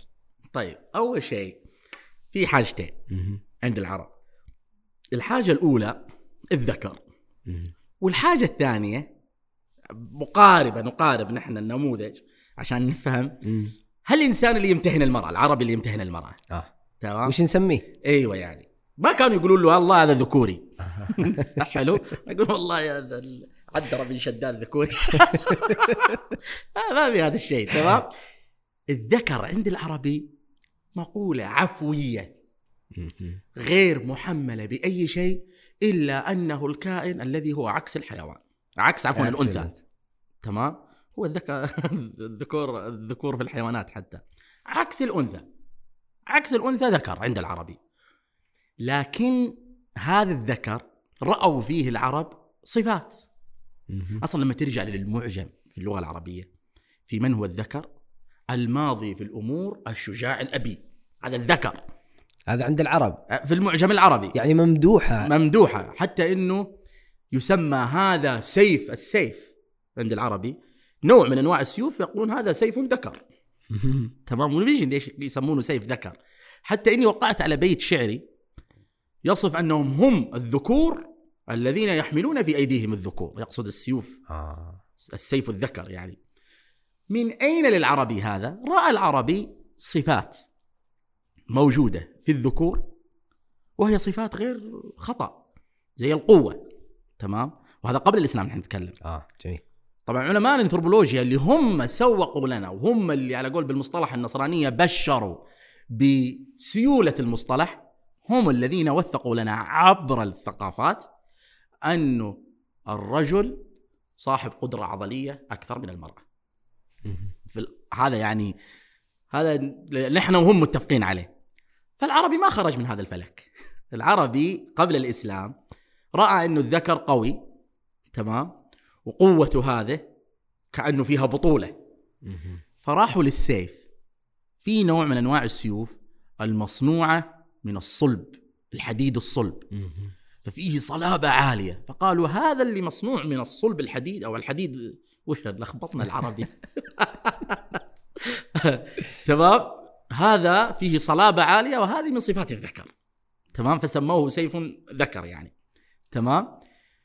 طيب أول شيء في حاجتين. عند العرب الحاجة الأولى الذكر. والحاجة الثانية مقاربة نقارب نحن النموذج عشان نفهم. هل الإنسان اللي يمتهن المرأة العربي اللي يمتهن المرأة آه تمام وش نسميه؟ أيوه يعني ما كانوا يقولون له الله هذا ذكوري. حلو؟ يقول والله هذا عدى بن شداد ذكوري. آه، ما في هذا الشيء تمام؟ الذكر عند العربي مقولة عفوية. مهم. غير محملة بأي شيء إلا أنه الكائن الذي هو عكس الحيوان عكس عفوا عكس الأنثى تمام؟ هو الذكر الذكور الذكور في الحيوانات حتى. عكس الأنثى. عكس الأنثى ذكر عند العربي. لكن هذا الذكر رأوا فيه العرب صفات. أصلا لما ترجع للمعجم في اللغة العربية في من هو الذكر؟ الماضي في الأمور الشجاع الأبي. هذا الذكر. هذا عند العرب. في المعجم العربي. يعني ممدوحة. ممدوحة. حتى إنه يسمى هذا سيف السيف عند العربي. نوع من أنواع السيوف يقولون هذا سيف ذكر. تمام؟ ونيجي ليش يسمونه سيف ذكر. حتى إني وقعت على بيت شعري يصف أنهم هم الذكور الذين يحملون في أيديهم الذكور. يقصد السيوف آه. السيف الذكر يعني. من أين للعربي هذا؟ رأى العربي صفات موجودة في الذكور وهي صفات غير خطأ زي القوة تمام؟ وهذا قبل الإسلام نحن نتكلم. آه جميل. طبعا علماء الأنثروبولوجيا اللي هم سوقوا لنا وهم اللي على قول بالمصطلح النصرانية بشروا بسيولة المصطلح هم الذين وثقوا لنا عبر الثقافات أنه الرجل صاحب قدرة عضلية أكثر من المرأة. في ال- هذا يعني هذا نحن وهم متفقين عليه. فالعربي ما خرج من هذا الفلك. العربي قبل الإسلام رأى انه الذكر قوي تمام وقوته هذه كأنه فيها بطولة فراحوا للسيف في نوع من أنواع السيوف المصنوعة من الصلب الحديد الصلب. ففيه صلابة عالية. فقالوا هذا اللي مصنوع من الصلب الحديد أو الحديد وش لخبطنا العربي. تمام؟ هذا فيه صلابة عالية وهذه من صفات الذكر. تمام؟ فسموه سيف ذكر يعني. تمام؟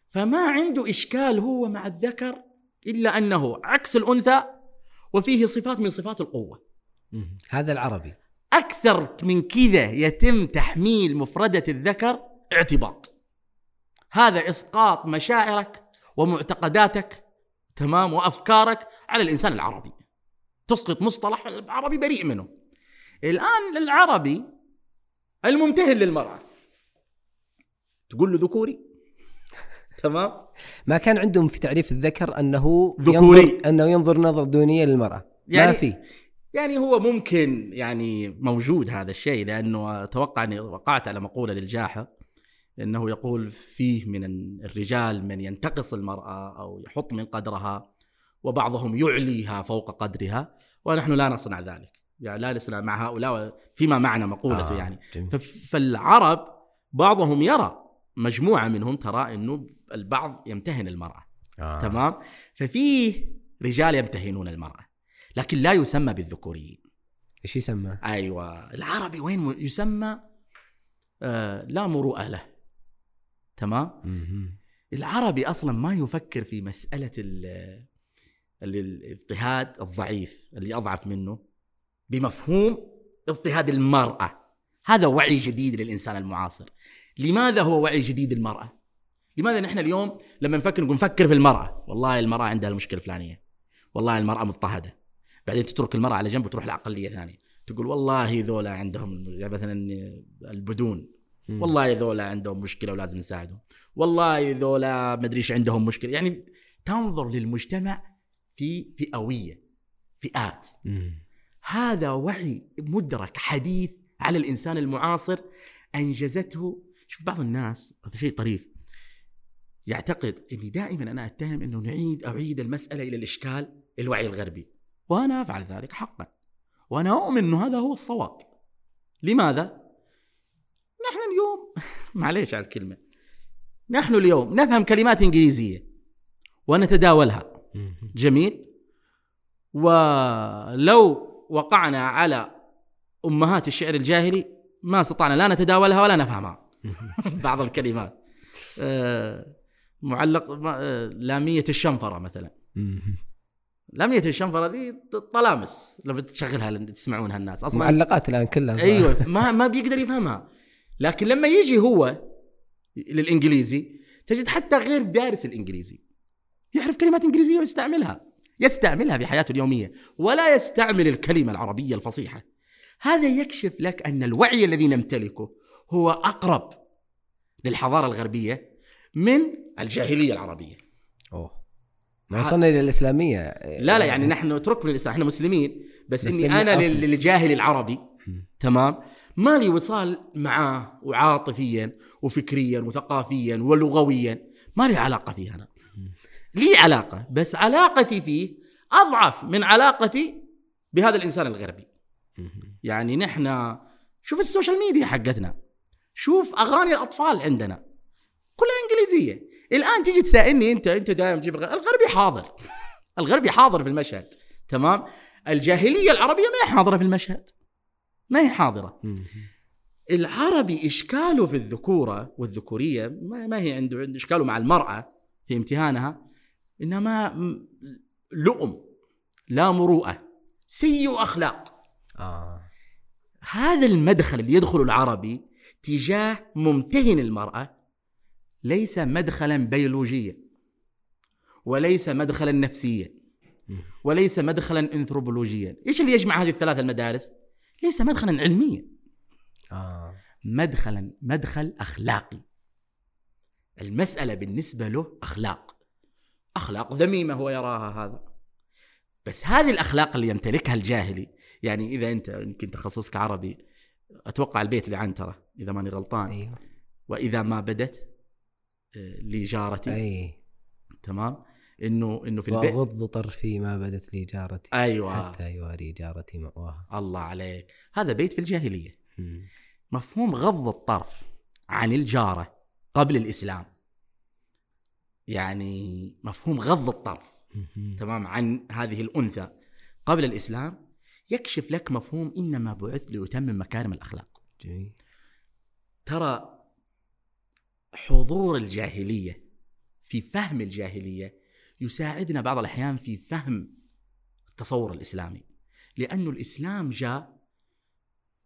فما عنده إشكال هو مع الذكر إلا أنه عكس الأنثى وفيه صفات من صفات القوة. هذا العربي. أكثر من كذا يتم تحميل مفردة الذكر اعتباط. هذا إسقاط مشاعرك ومعتقداتك تمام وأفكارك على الإنسان العربي. تسقط مصطلح العربي بريء منه. الآن العربي الممتهن للمرأة. تقول له ذكوري. تمام؟ ما كان عندهم في تعريف الذكر أنه ذكوري. ينظر أنه ينظر نظر دونية للمرأة. ما يعني- في. يعني هو ممكن يعني موجود هذا الشيء لأنه أتوقع أني وقعت على مقولة للجاحه إنه يقول فيه من الرجال من ينتقص المرأة أو يحط من قدرها وبعضهم يعليها فوق قدرها ونحن لا نصنع ذلك. يعني لا نصنع مع هؤلاء فيما معنى مقولته آه، يعني. جميل. فالعرب بعضهم يرى مجموعة منهم ترى إنه البعض يمتهن المرأة. آه. تمام؟ ففيه رجال يمتهنون المرأة. لكن لا يسمى بالذكوريين. إيش يسمى؟ أيوه العربي وين يسمى؟ آه لا مروءة له. تمام. العربي أصلا ما يفكر في مسألة ال- ال- الاضطهاد الضعيف اللي أضعف منه بمفهوم اضطهاد المرأة. هذا وعي جديد للإنسان المعاصر. لماذا هو وعي جديد المرأة؟ لماذا نحن اليوم لما نفكر نقول نفكر في المرأة؟ والله المرأة عندها المشكلة الفلانية. والله المرأة مضطهدة. بعدين تترك المرأة على جنب وتروح لاقليه ثانية. تقول والله ذولا عندهم يعني مثلا البدون. والله ذولا عندهم مشكلة ولازم نساعدهم. والله ذولا مدري إيش عندهم مشكلة. يعني تنظر للمجتمع في فئوية فئات. هذا وعي مدرك حديث على الإنسان المعاصر أنجزته. شوف بعض الناس هذا شيء طريف يعتقد إني دائما أنا أتهم إنه نعيد أعيد المسألة إلى الإشكال الوعي الغربي. وأنا أفعل ذلك حقا. وأنا أؤمن إنه هذا هو الصواب. لماذا؟ نحن اليوم معليش على الكلمة. نحن اليوم نفهم كلمات إنجليزية ونتداولها. جميل. ولو وقعنا على أمهات الشعر الجاهلي ما استطعنا لا نتداولها ولا نفهمها. بعض الكلمات. آه، معلق آه، لامية الشنفرة مثلا. مم. لاميه الشنفره دي طلامس. لما تشغلها تسمعونها الناس أصلا. معلقات الآن كلها. أيوه ما ما بيقدر يفهمها. لكن لما يجي هو للإنجليزي تجد حتى غير دارس الإنجليزي. يعرف كلمات إنجليزية ويستعملها. يستعملها في حياته اليومية. ولا يستعمل الكلمة العربية الفصيحة. هذا يكشف لك أن الوعي الذي نمتلكه هو أقرب للحضارة الغربية من الجاهلية العربية. أوه. ما وصلنا إلى الإسلامية. لا لا يعني نحن اترك من الاسلام إحنا مسلمين بس, بس إني أنا أصلي. للجاهل العربي. تمام؟ ما لي وصال معاه وعاطفيا وفكريا وثقافيا ولغويا. ما لي علاقة فيه أنا. لي علاقة بس علاقتي فيه أضعف من علاقتي بهذا الإنسان الغربي. يعني نحن شوف ال social media حقتنا. شوف أغاني الأطفال عندنا. كلها إنجليزية. الآن تيجي تسألني أنت أنت دائما تجيب الغربي, حاضر. الغربي حاضر في المشهد. تمام؟ الجاهلية العربية ما هي حاضرة في المشهد. ما هي حاضرة. العربي إشكاله في الذكورة والذكورية ما, ما هي عنده عنده إشكاله مع المرأة في امتهانها انما لؤم لا مروءة سيء أخلاق. آه. هذا المدخل اللي يدخل العربي تجاه ممتهن المرأة ليس مدخلا بيولوجيا وليس مدخلا نفسيا وليس مدخلا انثروبولوجيا إيش اللي يجمع هذه الثلاث المدارس؟ ليس مدخلا علميا. آه. مدخلا مدخل أخلاقي. المسألة بالنسبة له أخلاق. أخلاق ذميمة هو يراها هذا. بس هذه الأخلاق اللي يمتلكها الجاهلي يعني إذا أنت يمكن تخصصك عربي أتوقع البيت اللي عنتره إذا ماني غلطان. إيوه. وإذا ما بدت لجارتي. أي. تمام؟ انه إنه في البيت. واغض طرفي ما بدت لي جارتي أيوه. حتى يواري جارتي مأواها. الله عليك. هذا بيت في الجاهلية. مم. مفهوم غض الطرف عن الجارة قبل الإسلام. يعني مفهوم غض الطرف. مم. تمام؟ عن هذه الأنثى. قبل الإسلام يكشف لك مفهوم إنما بعث ليتمم مكارم الأخلاق. جميل. ترى حضور الجاهلية في فهم الجاهلية يساعدنا بعض الأحيان في فهم التصور الإسلامي. لأنه الإسلام جاء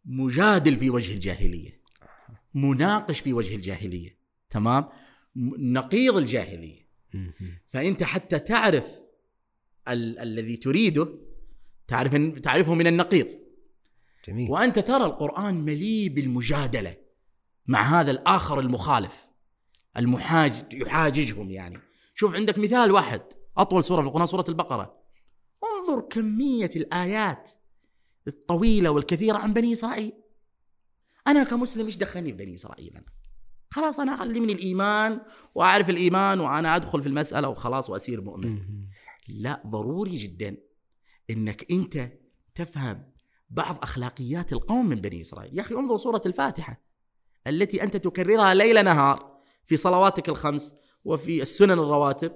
مجادل في وجه الجاهلية مناقش في وجه الجاهلية تمام؟ نقيض الجاهلية. فأنت حتى تعرف ال- الذي تريده تعرف تعرفه من النقيض. جميل. وأنت ترى القرآن مليء بالمجادلة مع هذا الآخر المخالف. المحاج يحاججهم يعني. شوف عندك مثال واحد أطول سورة في القرآن سورة البقرة. انظر كمية الآيات الطويلة والكثيرة عن بني إسرائيل. أنا كمسلم إيش دخلني في بني إسرائيل أنا؟ خلاص أنا علمني الإيمان وأعرف الإيمان وأنا أدخل في المسألة وخلاص واصير مؤمن. لا ضروري جدا إنك أنت تفهم بعض أخلاقيات القوم من بني إسرائيل، يا أخي انظر سورة الفاتحة التي أنت تكررها ليل نهار. في صلواتك الخمس وفي السنن الرواتب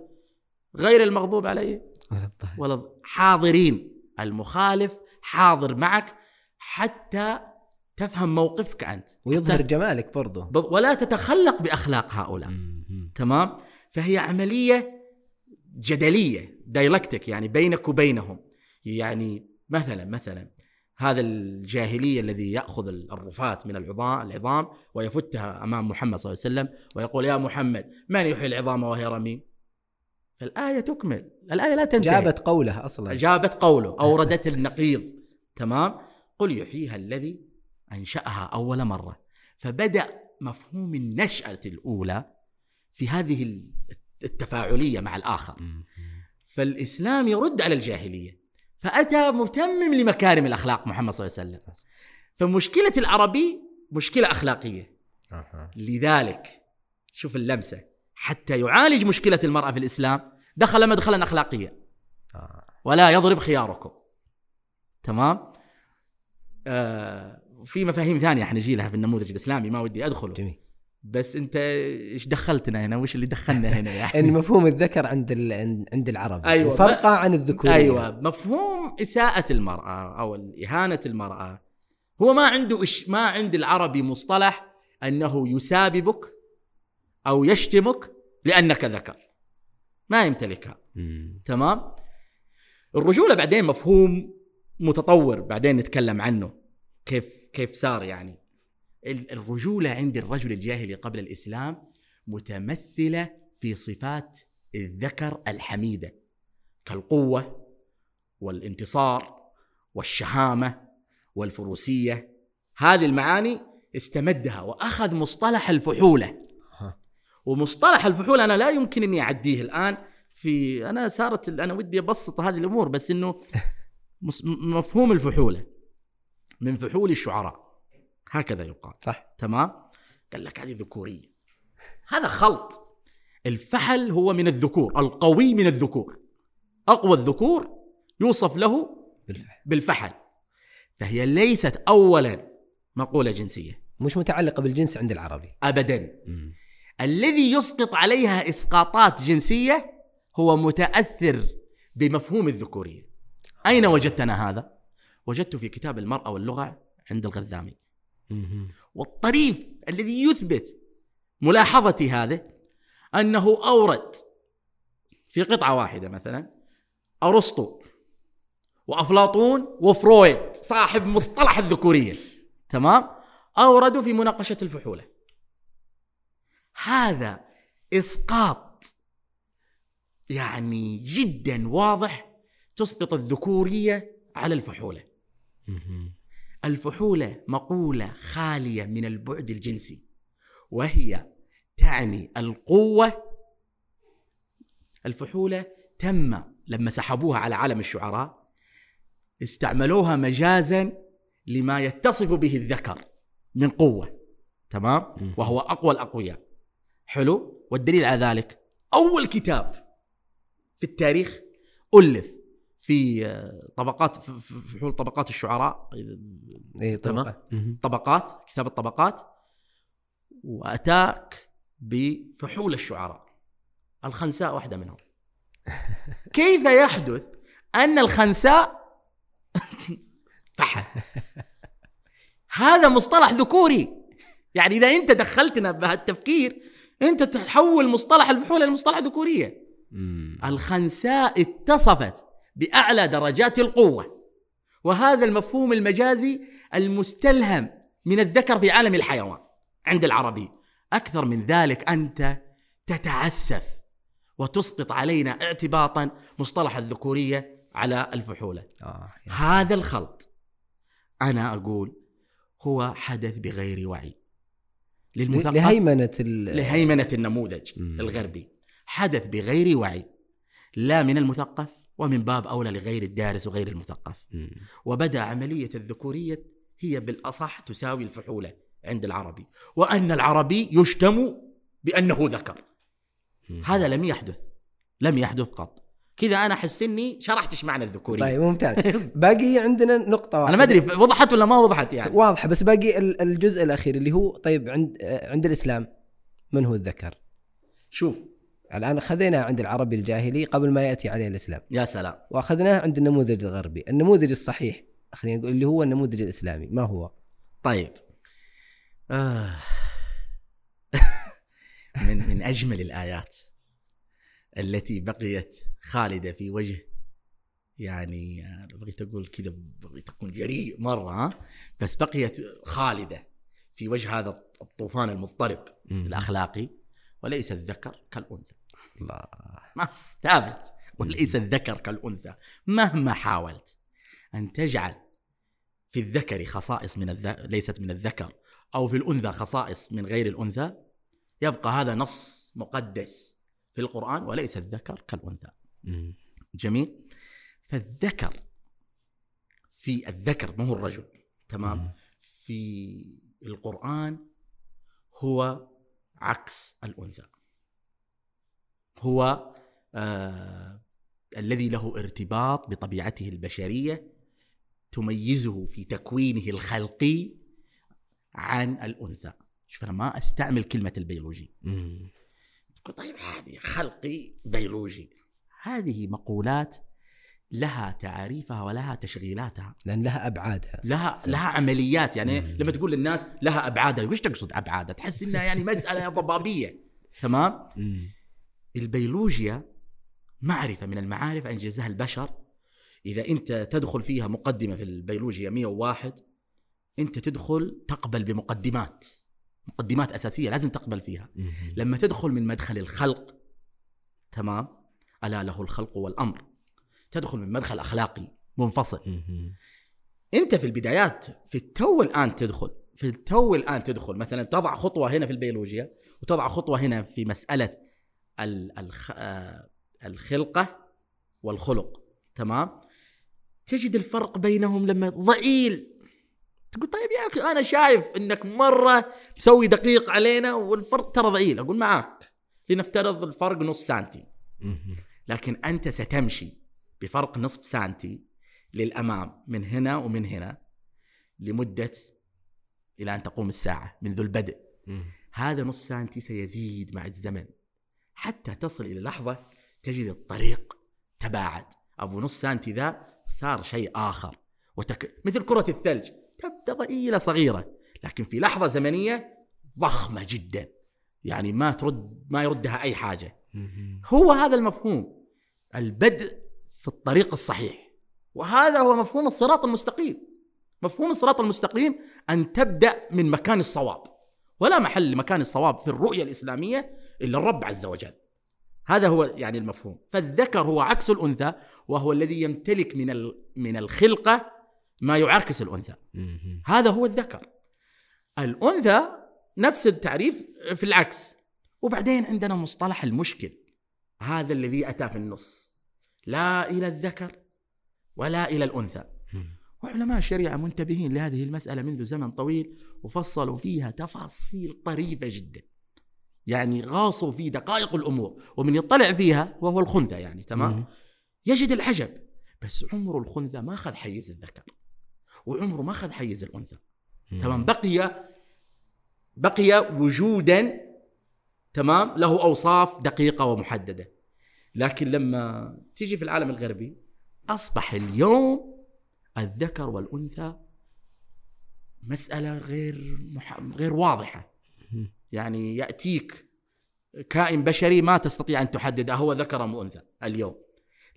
غير المغضوب عليه ولا حاضرين. المخالف حاضر معك حتى تفهم موقفك أنت. ويظهر جمالك برضه ولا تتخلق بأخلاق هؤلاء. تمام؟ فهي عملية جدلية دايلكتيك يعني بينك وبينهم. يعني مثلا مثلا هذا الجاهلية الذي يأخذ الرفاة من العظام العظام ويفتها أمام محمد صلى الله عليه وسلم ويقول يا محمد من يحيي العظام وهي رميم؟ فالآية تكمل. الآية لا تنتهي. جابت قوله أصلا. جابت قوله أوردت النقيض. تمام؟ قل يحييها الذي أنشأها أول مرة. فبدأ مفهوم النشأة الأولى في هذه التفاعلية مع الآخر. فالإسلام يرد على الجاهلية. فأتى متمم لمكارم الأخلاق محمد صلى الله عليه وسلم. فمشكلة العربي مشكلة أخلاقية. أها. لذلك شوف اللمسة حتى يعالج مشكلة المرأة في الإسلام دخل مدخلا اخلاقيا. آه. ولا يضرب خياركم. تمام؟ آه في مفاهيم ثانية حنجي لها في النموذج الإسلامي ما ودي أدخله. جميل. بس انت إيش دخلتنا هنا؟ وش اللي دخلنا هنا يعني؟ ان مفهوم الذكر عند ال... عند العرب. أيوة. وفرقه عن الذكورية. أيوه مفهوم إساءة المرأة أو إهانة المرأة. هو ما عنده إش ما عند العربي مصطلح أنه يساببك أو يشتمك لأنك ذكر. ما يمتلكها. مم. تمام؟ الرجولة بعدين مفهوم متطور بعدين نتكلم عنه. كيف كيف صار يعني؟ الرجولة عند الرجل الجاهلي قبل الإسلام متمثلة في صفات الذكر الحميدة كالقوة والانتصار والشهامة والفروسية. هذه المعاني استمدها وأخذ مصطلح الفحولة. ومصطلح الفحول أنا لا يمكن إني أعديه الآن في أنا صارت أنا ودي أبسط هذه الأمور بس إنه مفهوم الفحولة. من فحول الشعراء. هكذا يقال. صح. تمام؟ قال لك هذه ذكورية. هذا خلط. الفحل هو من الذكور القوي من الذكور. أقوى الذكور يوصف له بالفعل بالفحل. فهي ليست اولا مقولة جنسية. مش متعلقة بالجنس عند العربي. ابدا. الذي يسقط عليها إسقاطات جنسية هو متأثر بمفهوم الذكورية. أين وجدتنا هذا؟ وجدت في كتاب المرأة واللغة عند الغذامي. والطريف الذي يثبت ملاحظتي هذه أنه أورد في قطعة واحدة مثلا أرسطو وأفلاطون وفرويد صاحب مصطلح الذكورية. تمام؟ أوردوا في مناقشة الفحولة. هذا إسقاط يعني جدا واضح تسقط الذكورية على الفحولة. الفحولة مقولة خالية من البعد الجنسي وهي تعني القوة. الفحولة تم لما سحبوها على عالم الشعراء استعملوها مجازا لما يتصف به الذكر من قوة تمام. وهو أقوى الأقوياء. حلو؟ والدليل على ذلك أول كتاب في التاريخ ألف في آه، طبقات في- فحول طبقات الشعراء اي مم. طبقات كتاب الطبقات وأتاك بفحول الشعراء. الخنساء واحدة منهم. كيف يحدث أن الخنساء فحل؟ هذا مصطلح ذكوري. يعني إذا أنت دخلتنا بهالتفكير أنت تحول مصطلح الفحول إلى مصطلح ذكورية. الخنساء اتصفت. بأعلى درجات القوة. وهذا المفهوم المجازي المستلهم من الذكر في عالم الحيوان عند العربي. أكثر من ذلك أنت تتعسف وتسقط علينا اعتباطا مصطلح الذكورية على الفحولة. آه. هذا الخلط أنا أقول هو حدث بغير وعي. للمثقف لهيمنة ال... لهيمنة النموذج. الغربي. حدث بغير وعي. لا من المثقف ومن باب أولى لغير الدارس وغير المثقف. مم. وبدأ عملية الذكورية هي بالأصح تساوي الفحولة عند العربي وأن العربي يشتم بأنه ذكر. مم. هذا لم يحدث لم يحدث قط. كذا أنا أحس إني شرحتش معنى الذكورية. طيب ممتاز. باقي عندنا نقطة واحدة. أنا ما أدري وضحت ولا ما وضحت يعني. واضحة بس باقي ال- الجزء الأخير اللي هو طيب عند عند الإسلام من هو الذكر؟ شوف الآن خذيناه عند العربي الجاهلي قبل ما يأتي عليه الإسلام. يا سلام. وأخذناه عند النموذج الغربي، النموذج الصحيح خلينا نقول اللي هو النموذج الإسلامي. ما هو؟ طيب. آه. من من أجمل الآيات التي بقيت خالدة في وجه يعني آه، بغيت أقول كذا بغيت أكون جريء مرة ها بس بقيت خالدة في وجه هذا الطوفان المضطرب الأخلاقي وليس الذكر كالأنثى. الله. نص ثابت وليس الذكر كالأنثى. مهما حاولت أن تجعل في الذكر خصائص من الذ... ليست من الذكر أو في الأنثى خصائص من غير الأنثى يبقى هذا نص مقدس في القرآن وليس الذكر كالأنثى. مم. جميل؟ فالذكر في الذكر ما هو الرجل. تمام؟ مم. في القرآن هو عكس الأنثى. هو آه الذي له ارتباط بطبيعته البشرية تميزه في تكوينه الخلقي عن الأنثى. شوف أنا ما أستعمل كلمة البيولوجي. مم. تقول طيب هذه خلقي بيولوجي. هذه مقولات لها تعاريفها ولها تشغيلاتها. لأن لها أبعادها. لها صح. لها عمليات. يعني مم. لما تقول للناس لها أبعادها وش تقصد أبعادها؟ تحس إنها يعني مسألة ضبابية. تمام؟ مم. البيولوجيا معرفة من المعارف انجزها البشر إذا أنت تدخل فيها مقدمة في البيولوجيا 101 أنت تدخل تقبل بمقدمات مقدمات أساسية لازم تقبل فيها. لما تدخل من مدخل الخلق تمام ألا له الخلق والأمر تدخل من مدخل أخلاقي منفصل. أنت في البدايات في التو الآن تدخل في التو الآن تدخل مثلا تضع خطوة هنا في البيولوجيا وتضع خطوة هنا في. آه، الخلقة والخلق تمام؟ تجد الفرق بينهم لما ضئيل. تقول طيب يا أخي أنا شايف إنك مرة مسوي دقيق علينا والفرق ترى ضئيل. أقول معاك لنفترض الفرق نص سنتي. مم. لكن أنت ستمشي بفرق نصف سنتي للأمام من هنا ومن هنا لمدة إلى أن تقوم الساعة منذ البدء. هذا نص سنتي سيزيد مع الزمن. حتى تصل إلى لحظة تجد الطريق تباعد. أبو نص سنتي ذا صار شيء آخر. وتك... مثل كرة الثلج تبدأ ضئيله صغيرة. لكن في لحظة زمنية ضخمة جدا. يعني ما ترد ما يردها أي حاجة. مم. هو هذا المفهوم. البدء في الطريق الصحيح. وهذا هو مفهوم الصراط المستقيم. مفهوم الصراط المستقيم أن تبدأ من مكان الصواب. ولا محل لمكان الصواب في الرؤية الإسلامية إلا الرب عز وجل. هذا هو يعني المفهوم. فالذكر هو عكس الأنثى وهو الذي يمتلك من من الخلقة ما يعاكس الأنثى. مم. هذا هو الذكر. الأنثى نفس التعريف في العكس. وبعدين عندنا مصطلح المشكل. هذا الذي أتى في النص. لا إلى الذكر ولا إلى الأنثى. وعلماء الشريعة منتبهين لهذه المسألة منذ زمن طويل وفصلوا فيها تفاصيل طريفة جدا. يعني غاصوا في دقائق الأمور ومن يطلع فيها وهو الخنثى يعني تمام؟ مم. يجد العجب بس عمر الخنثى ما أخذ حيز الذكر وعمره ما أخذ حيز الأنثى تمام؟ بقي بقي وجودا تمام؟ له أوصاف دقيقة ومحددة. لكن لما تيجي في العالم الغربي أصبح اليوم الذكر والأنثى مسألة غير مح... غير واضحة. يعني يأتيك كائن بشري ما تستطيع أن تحدد هو ذكر أم أنثى اليوم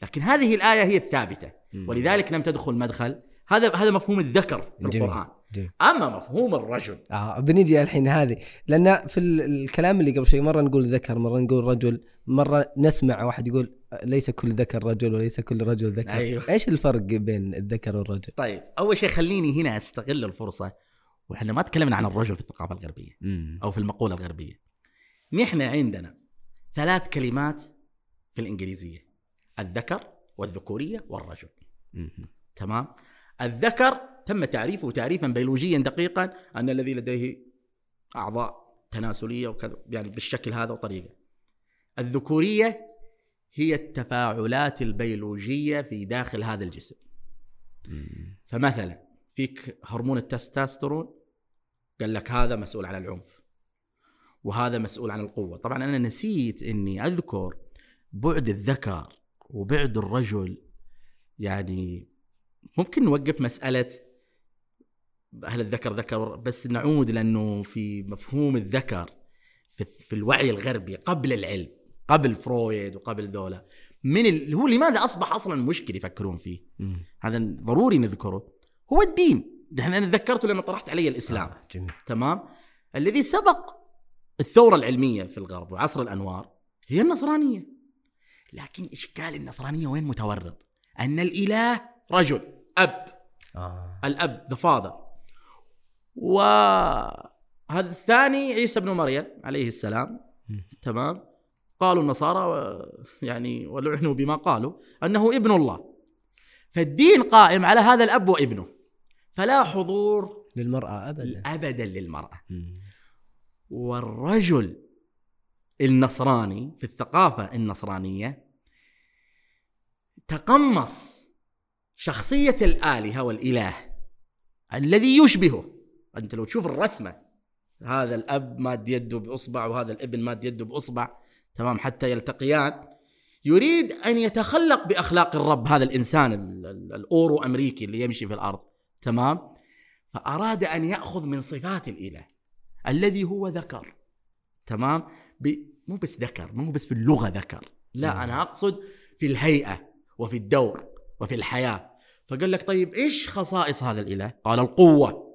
لكن هذه الآية هي الثابتة. ولذلك لم تدخل مدخل هذا هذا مفهوم الذكر في جميل. القرآن جميل. أما مفهوم الرجل آه بنجي الحين هذه لأن في ال- الكلام اللي قبل شوي مرة نقول ذكر مرة نقول رجل مرة نسمع واحد يقول ليس كل ذكر رجل وليس كل رجل ذكر أيوه. إيش الفرق بين الذكر والرجل؟ طيب أول شيء خليني هنا أستغل الفرصة وإحنا ما تكلمنا عن الرجل في الثقافة الغربية. أو في المقولة الغربية نحن عندنا ثلاث كلمات في الإنجليزية الذكر والذكورية والرجل. تمام الذكر تم تعريفه تعريفا بيولوجيا دقيقا أن الذي لديه أعضاء تناسلية وكذا يعني بالشكل هذا وطريقة. الذكورية هي التفاعلات البيولوجية في داخل هذا الجسم. فمثلا فيك هرمون التستوستيرون قال لك هذا مسؤول عن العنف. وهذا مسؤول عن القوة. طبعا أنا نسيت أني أذكر بعد الذكر وبعد الرجل يعني ممكن نوقف مسألة هل الذكر ذكر بس نعود لأنه في مفهوم الذكر في, في الوعي الغربي قبل العلم قبل فرويد وقبل ذولا. من ال... هو لماذا أصبح أصلا مشكل يفكرون فيه؟ مم. هذا ضروري نذكره. هو الدين. نحن أنا تذكرته لما طرحت علي الإسلام. آه جميل. تمام؟ الذي سبق الثورة العلمية في الغرب وعصر الأنوار هي النصرانية. لكن إشكال النصرانية وين متورط؟ أن الإله رجل أب. آه. الأب ذا فاذر وهذا الثاني عيسى بن مريم عليه السلام. تمام. قالوا النصارى يعني ولعنوا بما قالوا أنه ابن الله. فالدين قائم على هذا الأب وابنه. فلا حضور للمرأة ابدا. ابدا للمرأة. والرجل النصراني في الثقافة النصرانية تقمص شخصية الآلهة والإله الذي يشبهه. انت لو تشوف الرسمة هذا الأب ماد يده بإصبع وهذا الابن ماد يده بإصبع تمام حتى يلتقيان. يريد أن يتخلق بأخلاق الرب هذا الإنسان ال- ال- الأورو أمريكي اللي يمشي في الأرض تمام؟ فأراد أن يأخذ من صفات الإله الذي هو ذكر تمام؟ ب... مو بس ذكر مو بس في اللغة ذكر لا. أنا أقصد في الهيئة وفي الدور وفي الحياة. فقال لك طيب إيش خصائص هذا الإله؟ قال القوة.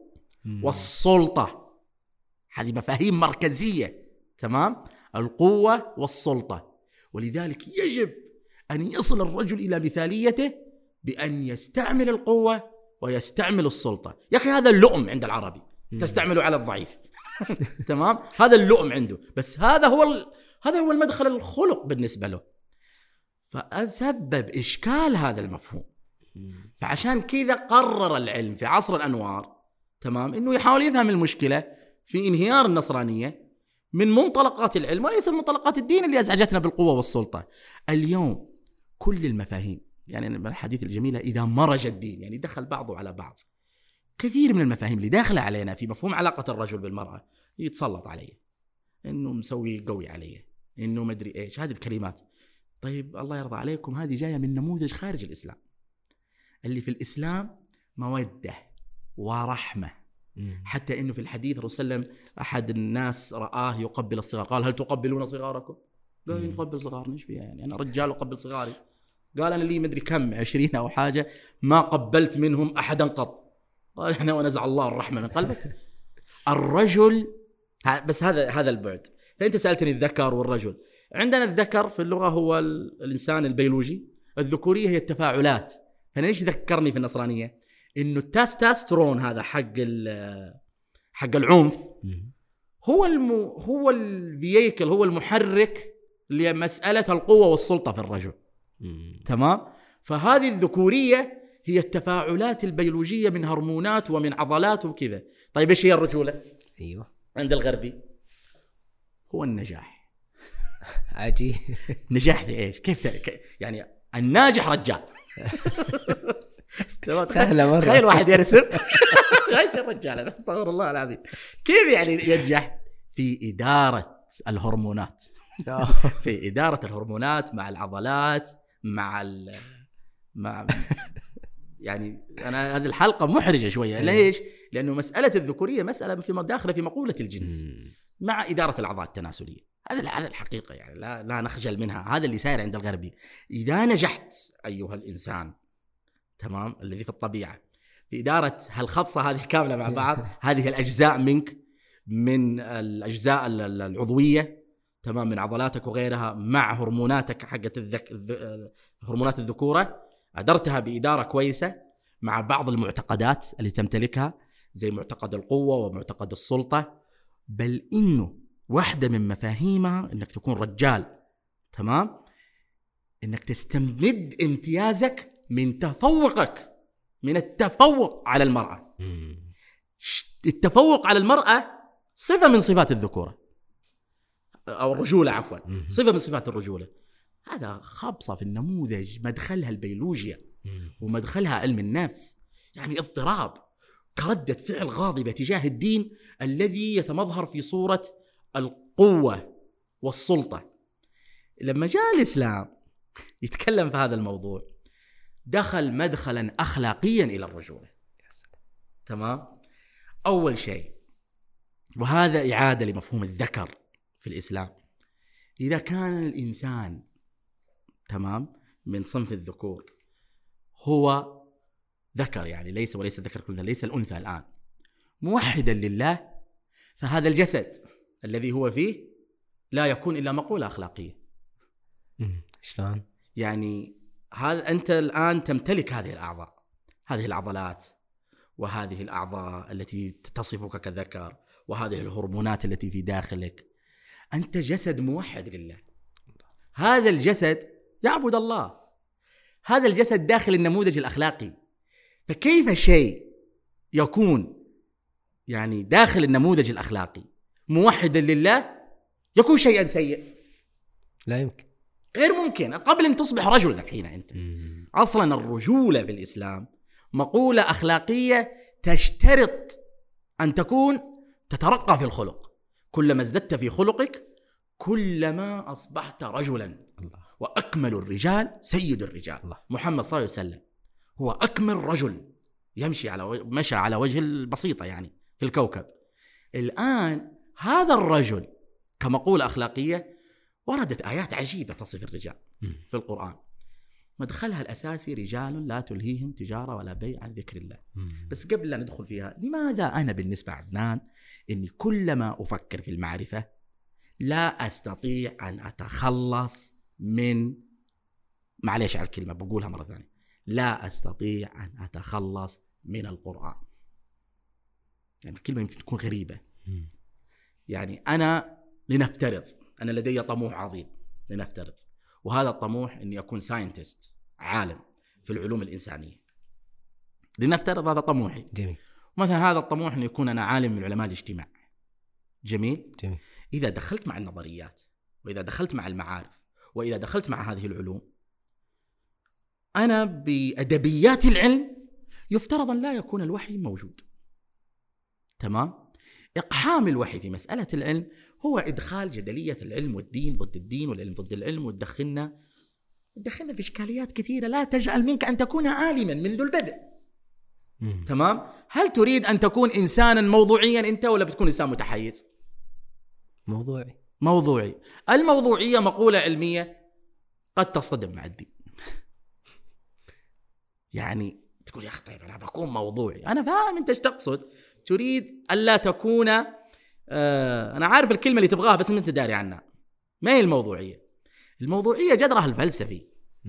مم. والسلطة. هذه مفاهيم مركزية تمام؟ القوة والسلطة. ولذلك يجب أن يصل الرجل إلى مثاليته بأن يستعمل القوة ويستعمل السلطة. يا أخي هذا اللؤم عند العربي. مم. تستعمله على الضعيف. تمام؟ هذا اللؤم عنده. بس هذا هو ال... هذا هو المدخل الخلق بالنسبة له. فسبب إشكال هذا المفهوم. فعشان كذا قرر العلم في عصر الأنوار تمام؟ إنه يحاول يفهم المشكلة في انهيار النصرانية من منطلقات العلم وليس من منطلقات الدين اللي أزعجتنا بالقوة والسلطة. اليوم كل المفاهيم يعني الحديث الجميله إذا مرج الدين يعني دخل بعضه على بعض. كثير من المفاهيم اللي داخلة علينا في مفهوم علاقة الرجل بالمرأة يتسلط علي إنه مسوي قوي علي إنه مدري إيش هذه الكلمات. طيب الله يرضى عليكم هذه جاية من نموذج خارج الإسلام. اللي في الإسلام موده. ورحمة. مم. حتى إنه في الحديث الرسول صلى الله عليه وسلم أحد الناس رآه يقبل الصغار. قال هل تقبلون صغاركم؟ قال مم. نقبل صغارنا إيش فيها يعني؟ أنا رجال أقبل صغاري. قال أنا لي مدري كم عشرين أو حاجة ما قبلت منهم أحدا قط. قال إحنا ونزع الله الرحمة من قلبك. الرجل بس هذا هذا البعد. فأنت سألتني الذكر والرجل. عندنا الذكر في اللغة هو ال- الإنسان البيولوجي. الذكورية هي التفاعلات. فأنا ليش ذكرني في النصرانية؟ إنه التستوستيرون هذا حق ال- حق العنف. هو المو هو الفييكل هو المحرك لمسألة القوة والسلطة في الرجل. تمام؟ فهذه الذكورية هي التفاعلات البيولوجية من هرمونات ومن عضلات وكذا. طيب إيش هي الرجولة؟ أيوه. عند الغربي هو النجاح. عجيب. نجاح في إيش؟ كيف يعني الناجح رجال. سهلة مرة. تخيل واحد يرسم. لا يصير رجال أنا أستغفر الله العظيم. كيف يعني ينجح؟ في إدارة الهرمونات. في إدارة الهرمونات مع العضلات مع ال مع يعني أنا هذه الحلقة محرجة شوية. ليش؟ لأنه مسألة الذكورية مسألة في داخلة في مقولة الجنس. مع إدارة الأعضاء التناسلية. هذا هذا الحقيقة يعني لا لا نخجل منها. هذا اللي صاير عند الغربي إذا نجحت أيها الإنسان تمام الذي في الطبيعة. في إدارة هالخبصة هذه كاملة مع بعض هذه الأجزاء منك من الأجزاء ال- ال- العضوية تمام من عضلاتك وغيرها مع هرموناتك حقت الذك... الذ... هرمونات الذكورة. أدرتها بإدارة كويسة مع بعض المعتقدات اللي تمتلكها زي معتقد القوة ومعتقد السلطة. بل إنه واحدة من مفاهيمها إنك تكون رجال تمام؟ إنك تستمد امتيازك من تفوقك من التفوق على. ش- التفوق على المرأة صفة من صفات الذكورة أو الرجولة عفوا. صفة من صفات الرجولة هذا خبصة في النموذج مدخلها البيولوجيا. ومدخلها علم النفس يعني اضطراب كردة فعل غاضبة تجاه الدين الذي يتمظهر في صورة القوة والسلطة لما جاء الإسلام يتكلم في هذا الموضوع دخل مدخلا أخلاقيا إلى الرجولة تمام؟ أول شيء وهذا إعادة لمفهوم الذكر في الإسلام. إذا كان الإنسان تمام من صنف الذكور هو ذكر يعني ليس وليس ذكر كل ليس الأنثى الآن. موحدا لله فهذا الجسد الذي هو فيه لا يكون إلا مقولة أخلاقية. شلون؟ يعني هذا أنت الآن تمتلك هذه الأعضاء هذه العضلات وهذه الأعضاء التي تصفك كذكر وهذه الهرمونات التي في داخلك. أنت جسد موحد لله. هذا الجسد يعبد الله. هذا الجسد داخل النموذج الأخلاقي. فكيف شيء يكون يعني داخل النموذج الأخلاقي موحدا لله يكون شيئا سيء؟ لا يمكن. غير ممكن قبل أن تصبح رجل الحين أنت. مم. أصلا الرجولة في الإسلام مقولة أخلاقية تشترط أن تكون تترقى في الخلق. كلما ازددت في خلقك كلما أصبحت رجلا. الله. وأكمل الرجال سيد الرجال. الله. محمد صلى الله عليه وسلم هو أكمل رجل يمشي على وجه مشى على وجه البسيطة يعني في الكوكب. الآن هذا الرجل كمقولة أخلاقية وردت آيات عجيبة تصف الرجال. في القرآن مدخلها الأساسي رجال لا تلهيهم تجارة ولا بيع عن ذكر الله. بس قبل لا ندخل فيها لماذا أنا بالنسبة عدنان أني كلما أفكر في المعرفة لا أستطيع أن أتخلص من معليش على الكلمة بقولها مرة ثانية لا أستطيع أن أتخلص من القرآن يعني الكلمة يمكن تكون غريبة. يعني أنا لنفترض أنا لدي طموح عظيم لنفترض. وهذا الطموح إني أكون ساينتست عالم في العلوم الإنسانية. لنفترض هذا طموحي. جميل. مثلا هذا الطموح إنه يكون أنا عالم من علماء الاجتماع. جميل؟ جميل. إذا دخلت مع النظريات وإذا دخلت مع المعارف وإذا دخلت مع هذه العلوم أنا بأدبيات العلم يفترض أن لا يكون الوحي موجود. تمام؟ إقحام الوحي في مسألة العلم هو إدخال جدلية العلم والدين ضد الدين والعلم ضد العلم وتدخلنا تدخلنا في إشكاليات كثيرة لا تجعل منك أن تكون عالما منذ البدء. مم. تمام؟ هل تريد أن تكون انسانا موضوعيا أنت ولا بتكون إنسان متحيز؟ موضوعي. موضوعي. الموضوعية مقولة علمية قد تصطدم مع الدين. يعني تقول يا أخي طيب أنا بكون موضوعي. أنا فاهم أنت إيش تقصد. تريد ألا تكون آه أنا عارف الكلمة اللي تبغاها بس أنت داري عنها. ما هي الموضوعية؟ الموضوعية جذرها الفلسفي.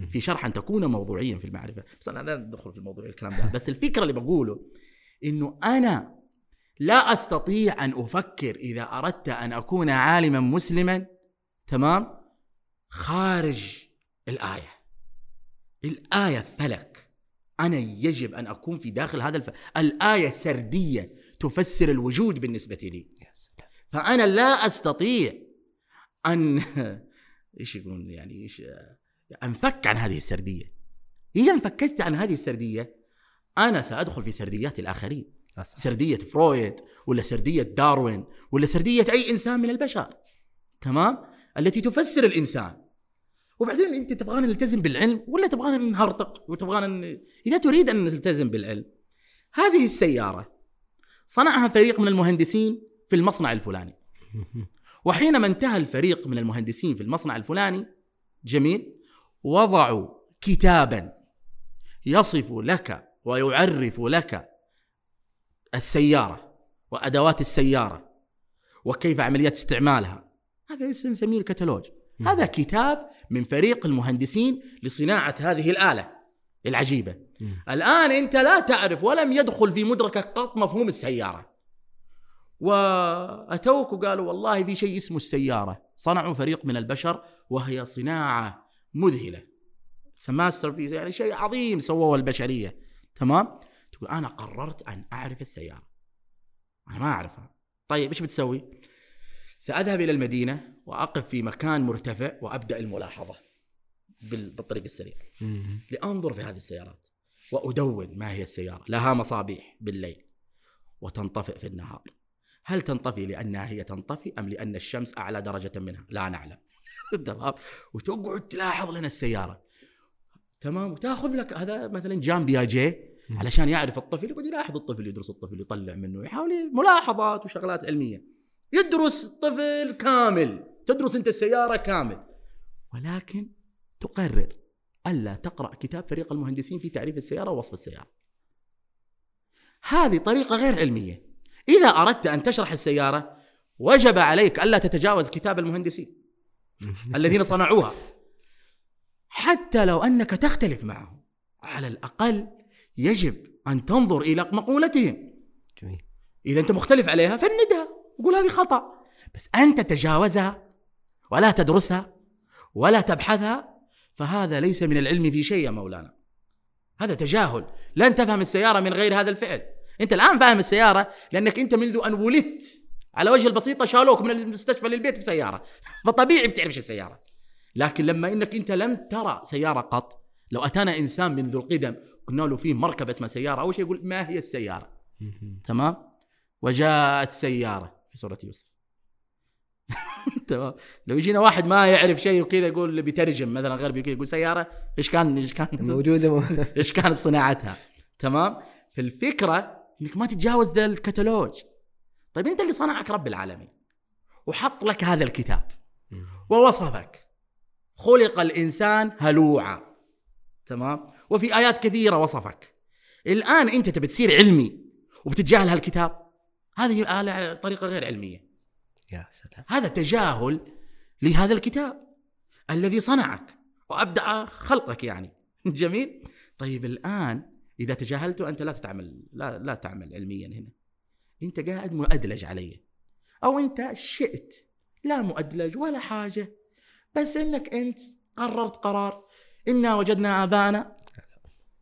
في شرح أن تكون موضوعيا في المعرفة. بس أنا لا ندخل في الموضوع الكلام ده. بس الفكرة اللي بقوله إنه أنا لا أستطيع أن أفكر إذا أردت أن أكون عالما مسلما تمام؟ خارج الآية. الآية فلك. أنا يجب أن أكون في داخل هذا الف... الآية سردية. تفسر الوجود بالنسبة لي. فأنا لا أستطيع أن إيش يقولون يعني إيش أنفك عن هذه السردية. إذا انفكيت عن هذه السردية أنا سأدخل في سرديات الآخرين. أصلاً. سردية فرويد ولا سردية داروين ولا سردية أي إنسان من البشر. تمام؟ التي تفسر الإنسان. وبعدين أنت تبغانا نلتزم بالعلم ولا تبغانا نهرطق وتبغانا ن... إذا تريد أن نلتزم بالعلم. هذه السيارة صنعها فريق من المهندسين في المصنع الفلاني. وحينما انتهى الفريق من المهندسين في المصنع الفلاني جميل وضعوا كتابا يصف لك ويعرف لك السيارة وأدوات السيارة وكيف عملية استعمالها. هذا نسميه الكتالوج. هذا كتاب من فريق المهندسين لصناعة هذه الآلة العجيبة. الآن أنت لا تعرف ولم يدخل في مدركك قط مفهوم السيارة. وأتوك وقالوا والله في شيء اسمه السيارة. صنعوا فريق من البشر وهي صناعة مذهلة. masterpiece يعني شيء عظيم سووه البشرية. تمام؟ تقول أنا قررت أن أعرف السيارة. أنا ما أعرفها. طيب إيش بتسوي؟ سأذهب إلى المدينة وأقف في مكان مرتفع وأبدأ الملاحظة بال- بالطريق السريع. لأنظر في هذه السيارات. وأدون ما هي السيارة. لها مصابيح بالليل وتنطفئ في النهار. هل تنطفي لأنها هي تنطفي أم لأن الشمس أعلى درجة منها؟ لا نعلم. تمام وتقعد تلاحظ لنا السيارة. تمام؟ وتأخذ لك هذا مثلا جان بياجي مم. علشان يعرف الطفل يقعد يلاحظ الطفل يدرس الطفل يطلع منه يحاول ملاحظات وشغلات علمية. يدرس الطفل كامل. تدرس أنت السيارة كامل. ولكن تقرر. ألا تقرأ كتاب فريق المهندسين في تعريف السيارة ووصف السيارة. هذه طريقة غير علمية. إذا أردت أن تشرح السيارة وجب عليك ألا تتجاوز كتاب المهندسين الذين صنعوها. حتى لو أنك تختلف معهم على الأقل يجب أن تنظر إلى مقولتهم. جميل. إذا أنت مختلف عليها فندها وقول هذه خطأ. بس أن تتجاوزها ولا تدرسها ولا تبحثها فهذا ليس من العلم في شيء يا مولانا. هذا تجاهل. لن تفهم السيارة من غير هذا الفعل. أنت الآن فاهم السيارة لأنك أنت منذ أن ولدت على وجه البسيطة شالوك من المستشفى للبيت بسيارة فطبيعي بتعرفش السيارة. لكن لما إنك أنت لم ترى سيارة قط لو أتانا إنسان منذ القدم قلنا له فيه مركبه اسمها سيارة أول شيء يقول ما هي السيارة؟ مم. تمام؟ وجاءت سيارة في سورة يوسف. تمام. لو يجينا واحد ما يعرف شيء وكذا يقول بيترجم مثلا غربي كذا يقول سيارة إيش كان إيش كان؟ موجودة. إيش كانت صناعتها؟ تمام. فالفكرة إنك ما تتجاوز ذا الكتالوج طيب أنت اللي صنعك رب العالمين. وحط لك هذا الكتاب. ووصفك. خلق الإنسان هلوعا. تمام. وفي آيات كثيرة وصفك. الآن أنت تبي تصير علمي وبتتجاهل هالكتاب. هذه طريقة غير علمية. يا سلام. هذا تجاهل لهذا الكتاب الذي صنعك وابدع خلقك يعني. جميل؟ طيب الآن إذا تجاهلته أنت لا تعمل لا لا تعمل علميا هنا. أنت قاعد مؤدلج علي. أو أنت شئت لا مؤدلج ولا حاجة. بس إنك أنت قررت قرار. إنا وجدنا آباءنا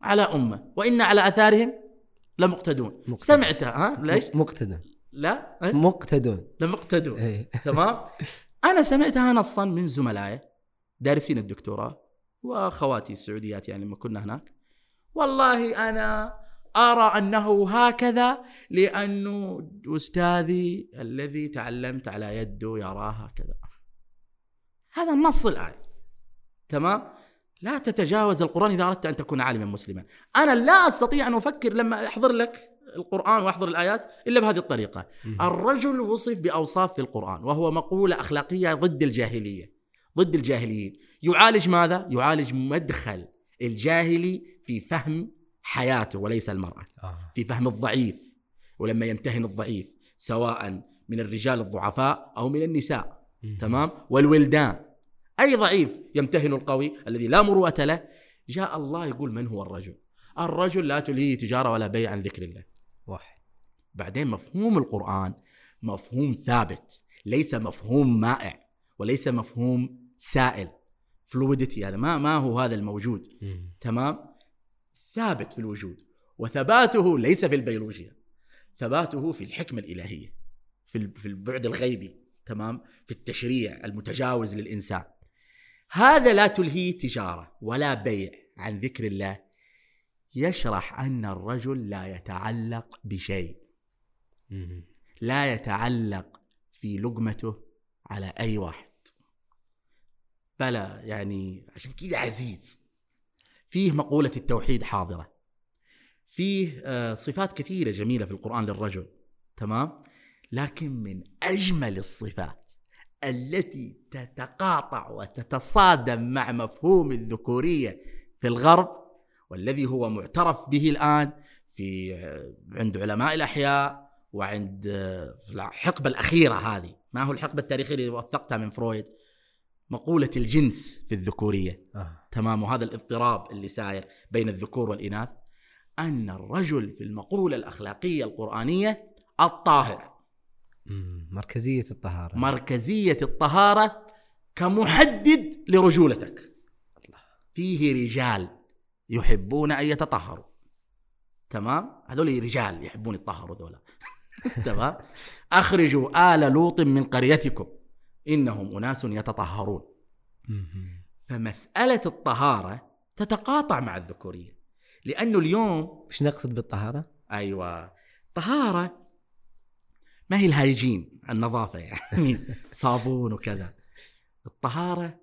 على أمة وإنا على آثارهم لمقتدون. مقتدون. سمعتها ها؟ ليش؟ مقتدون. لا أه؟ مقتدون. لمقتدون. إيه. تمام؟ أنا سمعتها نصا من زملائي دارسين الدكتوراه وأخواتي السعوديات يعني لما كنا هناك. والله أنا أرى أنه هكذا لأنه أستاذي الذي تعلمت على يده يراه هكذا. هذا نص الايه تمام؟ لا تتجاوز القرآن إذا أردت أن تكون عالما مسلما. أنا لا أستطيع أن أفكر لما أحضر لك. القرآن وأحضر الآيات إلا بهذه الطريقة. الرجل وصف بأوصاف في القرآن وهو مقولة أخلاقية ضد الجاهلية ضد الجاهليين. يعالج ماذا؟ يعالج مدخل الجاهلي في فهم حياته وليس المرأة آه. في فهم الضعيف. ولما يمتهن الضعيف سواء من الرجال الضعفاء أو من النساء. تمام؟ والولدان. أي ضعيف يمتهن القوي الذي لا مروءة له؟ جاء الله يقول من هو الرجل؟ الرجل لا تلهيه تجارة ولا بيع عن ذكر الله. واحد. بعدين مفهوم القرآن مفهوم ثابت ليس مفهوم مائع وليس مفهوم سائل. فلويدتي هذا ما ما هو هذا الموجود. مم. تمام؟ ثابت في الوجود. وثباته ليس في البيولوجيا ثباته في الحكمة الإلهية في في البعد الغيبي. تمام؟ في التشريع المتجاوز للإنسان. هذا لا تلهيه تجارة ولا بيع عن ذكر الله يشرح أن الرجل لا يتعلق بشيء. لا يتعلق في لقمته على أي واحد. بلى يعني عشان كذا عزيز. فيه مقولة التوحيد حاضرة. فيه آه، صفات كثيرة جميلة في القرآن للرجل. تمام؟ لكن من أجمل الصفات التي تتقاطع وتتصادم مع مفهوم الذكورية في الغرب والذي هو معترف به الآن في آه، عند علماء الأحياء وعند آه، في الحقبة الأخيرة هذه. ما هو الحقبة التاريخية اللي وثقتها من فرويد؟ مقولة الجنس في الذكورية. آه. تمام. وهذا الاضطراب اللي ساير بين الذكور والإناث. أن الرجل في المقولة الأخلاقية القرآنية الطاهر. مم. مركزية الطهارة. مركزية الطهارة كمحدد لرجولتك. فيه رجال. يحبون أن يتطهروا. تمام؟ هذول رجال يحبون يتطهروا ذولا. تمام؟ أخرجوا آل لوط من قريتكم. إنهم أناس يتطهرون. مم. فمسألة الطهارة تتقاطع مع الذكورية. لأنه اليوم وش نقصد بالطهارة؟ أيوة. طهارة ما هي الهايجين النظافة يعني. صابون وكذا. الطهارة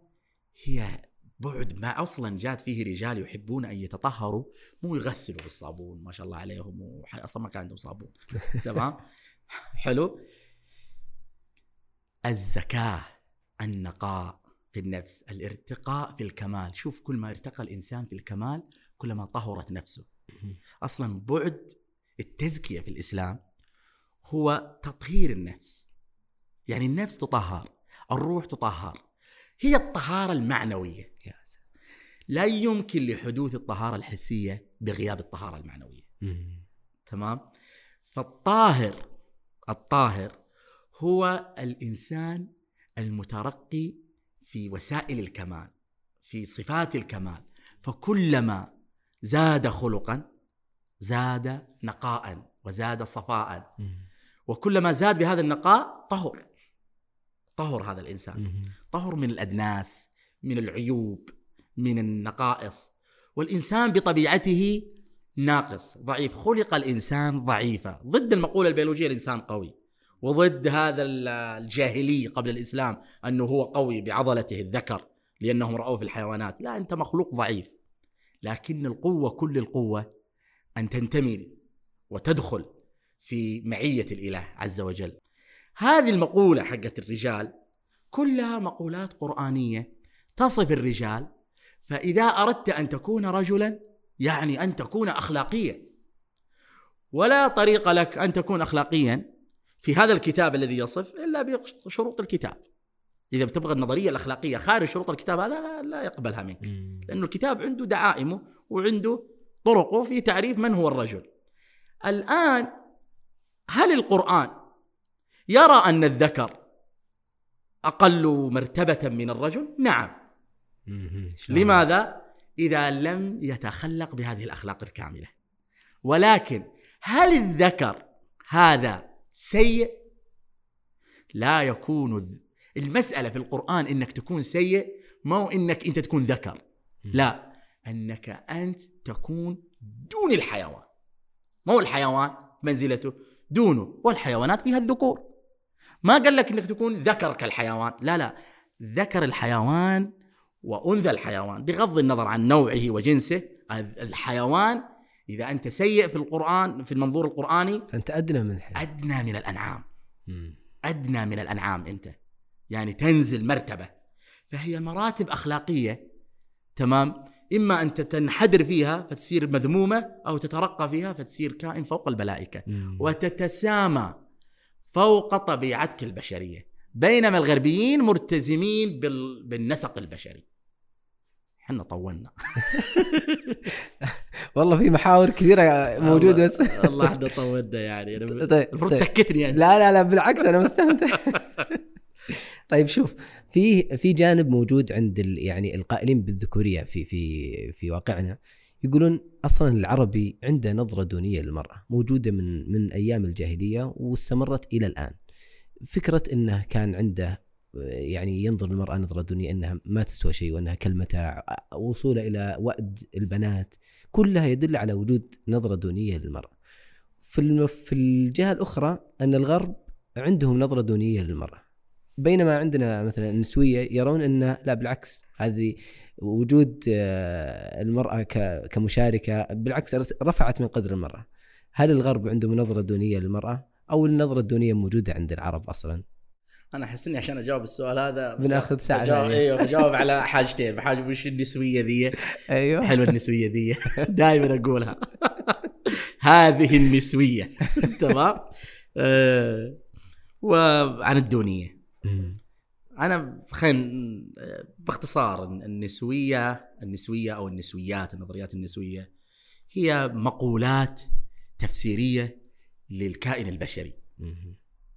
هي بعد ما أصلا جات فيه رجال يحبون أن يتطهروا مو يغسلوا بالصابون ما شاء الله عليهم وح- أصلا ما كان عندهم صابون. تمام؟ حلو؟ الزكاة النقاء في النفس الارتقاء في الكمال. شوف كل ما ارتقى الإنسان في الكمال كلما طهرت نفسه. أصلا بعد التزكية في الإسلام هو تطهير النفس. يعني النفس تطهر الروح تطهر. هي الطهارة المعنوية. لا يمكن لحدوث الطهارة الحسية بغياب الطهارة المعنوية. مم. تمام؟ فالطاهر الطاهر هو الإنسان المترقي في وسائل الكمال في صفات الكمال. فكلما زاد خلقا زاد نقاء وزاد صفاء. مم. وكلما زاد بهذا النقاء طهر. طهر هذا الإنسان. مم. طهر من الأدناس من العيوب. من النقائص. والإنسان بطبيعته ناقص. ضعيف. خلق الإنسان ضعيفا ضد المقولة البيولوجية الإنسان قوي. وضد هذا ال- الجاهلي قبل الإسلام أنه هو قوي بعضلته الذكر لأنهم رأوه في الحيوانات. لا أنت مخلوق ضعيف. لكن القوة كل القوة أن تنتمي وتدخل في معية الإله عز وجل. هذه المقولة حقت الرجال كلها مقولات قرآنية تصف الرجال فإذا أردت أن تكون رجلا يعني أن تكون أخلاقيا ولا طريق لك أن تكون أخلاقيا في هذا الكتاب الذي يصف إلا بشروط الكتاب إذا بتبغى النظرية الأخلاقية خارج شروط الكتاب هذا لا, لا يقبلها منك مم. لأنه الكتاب عنده دعائمه وعنده طرقه في تعريف من هو الرجل الآن هل القرآن يرى أن الذكر أقل مرتبة من الرجل؟ نعم؟ لماذا؟ إذا لم يتخلق بهذه الأخلاق الكاملة. ولكن هل الذكر هذا سيء؟ لا يكون المسألة في القرآن إنك تكون سيء ما هو إنك أنت تكون ذكر. لا أنك أنت تكون دون الحيوان. مو الحيوان؟ منزلته. دونه. والحيوانات فيها الذكور. ما قال لك إنك تكون ذكر كالحيوان لا لا. ذكر الحيوان وأنثى الحيوان بغض النظر عن نوعه وجنسه الحيوان إذا أنت سيء في القرآن في المنظور القرآني فانت أدنى من الحيوان. أدنى من الأنعام. مم. أدنى من الأنعام أنت. يعني تنزل مرتبة. فهي مراتب أخلاقية. تمام؟ إما أن تنحدر فيها فتصير مذمومة أو تترقى فيها فتصير كائن فوق الملائكة. مم. وتتسامى فوق طبيعتك البشرية. بينما الغربيين ملتزمين بال... بالنسق البشري. إحنا طولنا. والله في محاور كثيرة موجودة بس. والله إحنا طولنا يعني. طيب المفروض طيب. تسكتني يعني. لا لا لا بالعكس أنا مستمتع. طيب شوف في في جانب موجود عند ال يعني القائلين بالذكورية في في في واقعنا. يقولون أصلا العربي عنده نظرة دونية للمرأة موجودة من من أيام الجاهلية واستمرت إلى الآن. فكرة إنه كان عنده يعني ينظر للمرأة نظرة دونية إنها ما تسوى شيء وإنها كالمتاع وصوله إلى وأد البنات كلها يدل على وجود نظرة دونية للمرأة. في في الجهة الأخرى أن الغرب عندهم نظرة دونية للمرأة. بينما عندنا مثلا النسوية يرون انه لا بالعكس هذه وجود آه، المرأة كمشاركة بالعكس رفعت من قدر المرأة. هل الغرب عندهم نظرة دونية للمرأة؟ أو النظرة الدونية موجودة عند العرب أصلا؟ أنا أحس إني عشان أجاوب السؤال هذا بناخذ ساعة بجاوب. إيوه بجاوب على حاجتين. بحاجة وش النسوية ذي؟ أيوه. حلوة النسوية ذي. دائما أقولها. هذه النسوية. تمام؟ آه، وعن الدونية. أنا خلينا باختصار النسوية النسوية أو النسويات النظريات النسوية هي مقولات تفسيرية للكائن البشري.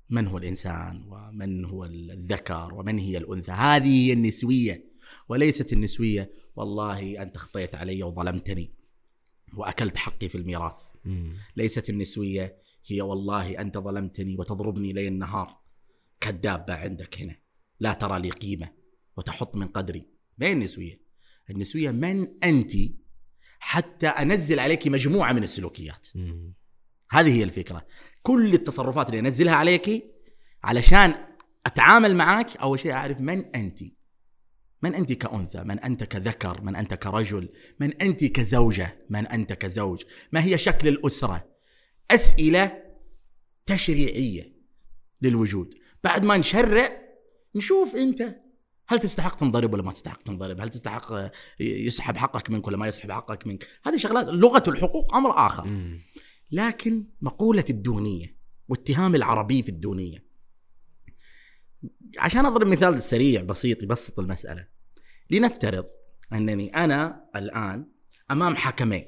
من هو الإنسان ومن هو الذكر ومن هي الأنثى؟ هذه هي النسوية وليست النسوية. والله أنت خطيت علي وظلمتني وأكلت حقي في الميراث. ليست النسوية هي والله أنت ظلمتني وتضربني ليل النهار كالدابة عندك هنا. لا ترى لي قيمة وتحط من قدري. ما هي النسوية؟ النسوية من أنت حتى أنزل عليك مجموعة من السلوكيات. هذه هي الفكرة. كل التصرفات اللي أنزلها عليك علشان أتعامل معك أول شيء أعرف من أنت. من أنت كأنثى؟ من أنت كذكر؟ من أنت كرجل؟ من أنت كزوجة؟ من أنت كزوج؟ ما هي شكل الأسرة؟ أسئلة تشريعية للوجود. بعد ما نشرع نشوف أنت هل تستحق تنضرب ولا ما تستحق تنضرب؟ هل تستحق يسحب حقك منك ولا ما يسحب حقك منك؟ هذه شغلات. لغة الحقوق أمر آخر. لكن مقولة الدونية واتهام العربي في الدونية. عشان أضرب مثال سريع بسيط يبسط المسألة. لنفترض أنني أنا الآن أمام حكمين.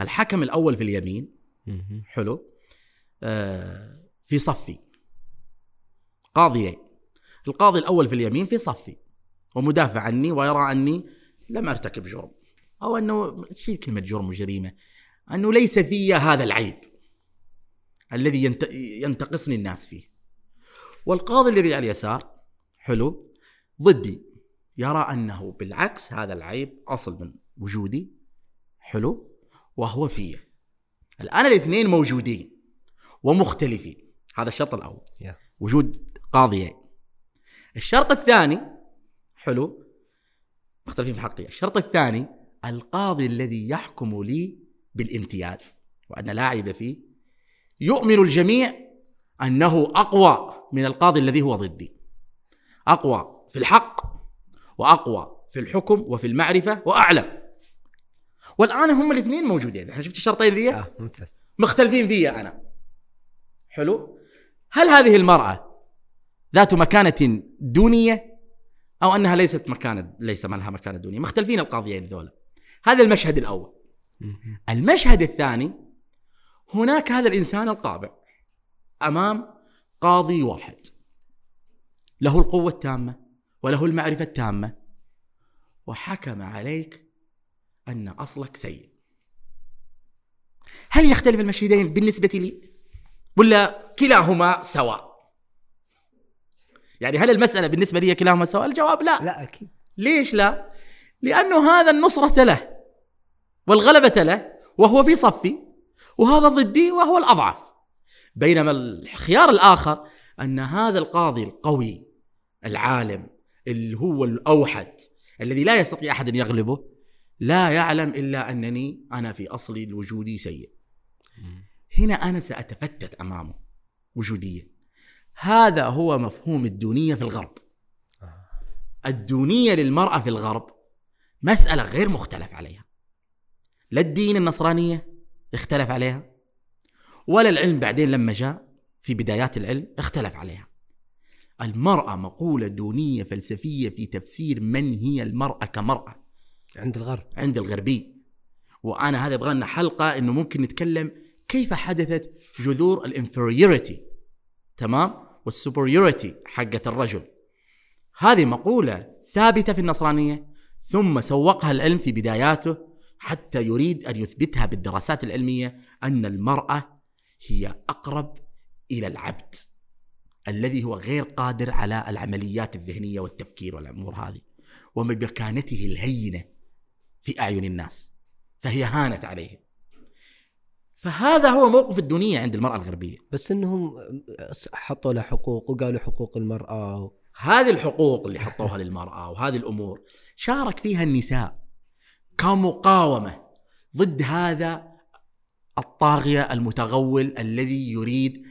الحكم الأول في اليمين حلو آه في صفي. قاضيين. القاضي الأول في اليمين في صفي. ومدافع عني ويرى أني لم أرتكب جرم. أو أنه شيء كلمة جرم وجريمة. أنه ليس في هذا العيب الذي ينت... ينتقصني الناس فيه. والقاضي الذي على اليسار حلو ضدي. يرى أنه بالعكس هذا العيب أصل من وجودي حلو وهو فيه. الآن الاثنين موجودين ومختلفين. هذا الشرط الأول. Yeah. وجود قاضيين. الشرط الثاني حلو مختلفين في حقي الشرط الثاني القاضي الذي يحكم لي بالامتياز وأن لا عيب فيه يؤمن الجميع أنه أقوى من القاضي الذي هو ضدي. أقوى في الحق وأقوى في الحكم وفي المعرفة وأعلم. والآن هم الاثنين موجودين. إحنا شفت الشرطين ذي؟ آه ممتاز. مختلفين فيا أنا. حلو. هل هذه المرأة ذات مكانة دونية أو أنها ليست مكانة ليس لها مكانة دونية؟ مختلفين القاضيين ذولا. هذا المشهد الأول. المشهد الثاني هناك هذا الإنسان القابع أمام قاضي واحد. له القوة التامة وله المعرفة التامة وحكم عليك أن أصلك سيء. هل يختلف المشهدين بالنسبة لي؟ ولا كلاهما سواء؟ يعني هل المسألة بالنسبة لي كلاهما سواء؟ الجواب لا. لا أكيد. ليش لا؟ لأنه هذا النصرة له. والغلبة له وهو في صفي وهذا ضدي وهو الأضعف. بينما الخيار الآخر أن هذا القاضي القوي العالم اللي هو الأوحد الذي لا يستطيع أحد أن يغلبه لا يعلم إلا أنني أنا في أصلي الوجودي سيء. هنا أنا سأتفتت أمامه وجوديا. هذا هو مفهوم الدونية في الغرب. الدونية للمرأة في الغرب مسألة غير مختلف عليها. لا الدين النصرانية اختلف عليها ولا العلم بعدين لما جاء في بدايات العلم اختلف عليها. المرأة مقولة دونية فلسفية في تفسير من هي المرأة كمرأة. عند الغرب. عند الغربي. وأنا هذا يبغى لنا حلقة إنه ممكن نتكلم كيف حدثت جذور ال inferiority تمام؟ وال superiority حقة الرجل. هذه مقولة ثابتة في النصرانية ثم سوقها العلم في بداياته حتى يريد أن يثبتها بالدراسات العلمية أن المرأة هي أقرب إلى العبد الذي هو غير قادر على العمليات الذهنية والتفكير والأمور هذه وبمكانته الهينة في أعين الناس فهي هانت عليه فهذا هو موقف الدنيا عند المرأة الغربية. بس إنهم حطوا له حقوق وقالوا حقوق المرأة هذه الحقوق اللي حطوها للمرأة وهذه الأمور شارك فيها النساء. كمقاومة ضد هذا الطاغية المتغول الذي يريد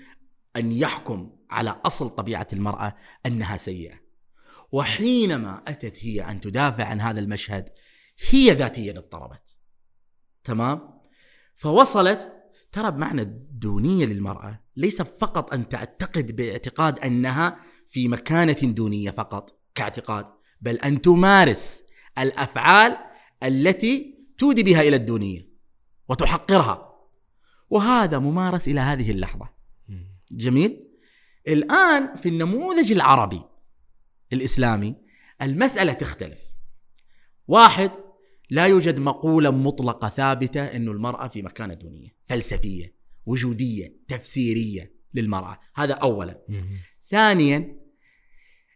أن يحكم على أصل طبيعة المرأة أنها سيئة. وحينما أتت هي أن تدافع عن هذا المشهد هي ذاتيا اضطربت. تمام؟ فوصلت. ترى بمعنى الدونية للمرأة ليس فقط أن تعتقد باعتقاد أنها في مكانة دونية فقط كاعتقاد بل أن تمارس الأفعال التي تودي بها إلى الدونية وتحقرها. وهذا ممارس إلى هذه اللحظة. جميل؟ الآن في النموذج العربي الإسلامي المسألة تختلف. واحد لا يوجد مقولة مطلقة ثابتة أنه المرأة في مكانة دونية فلسفية وجودية تفسيرية للمرأة. هذا أولا. ثانيا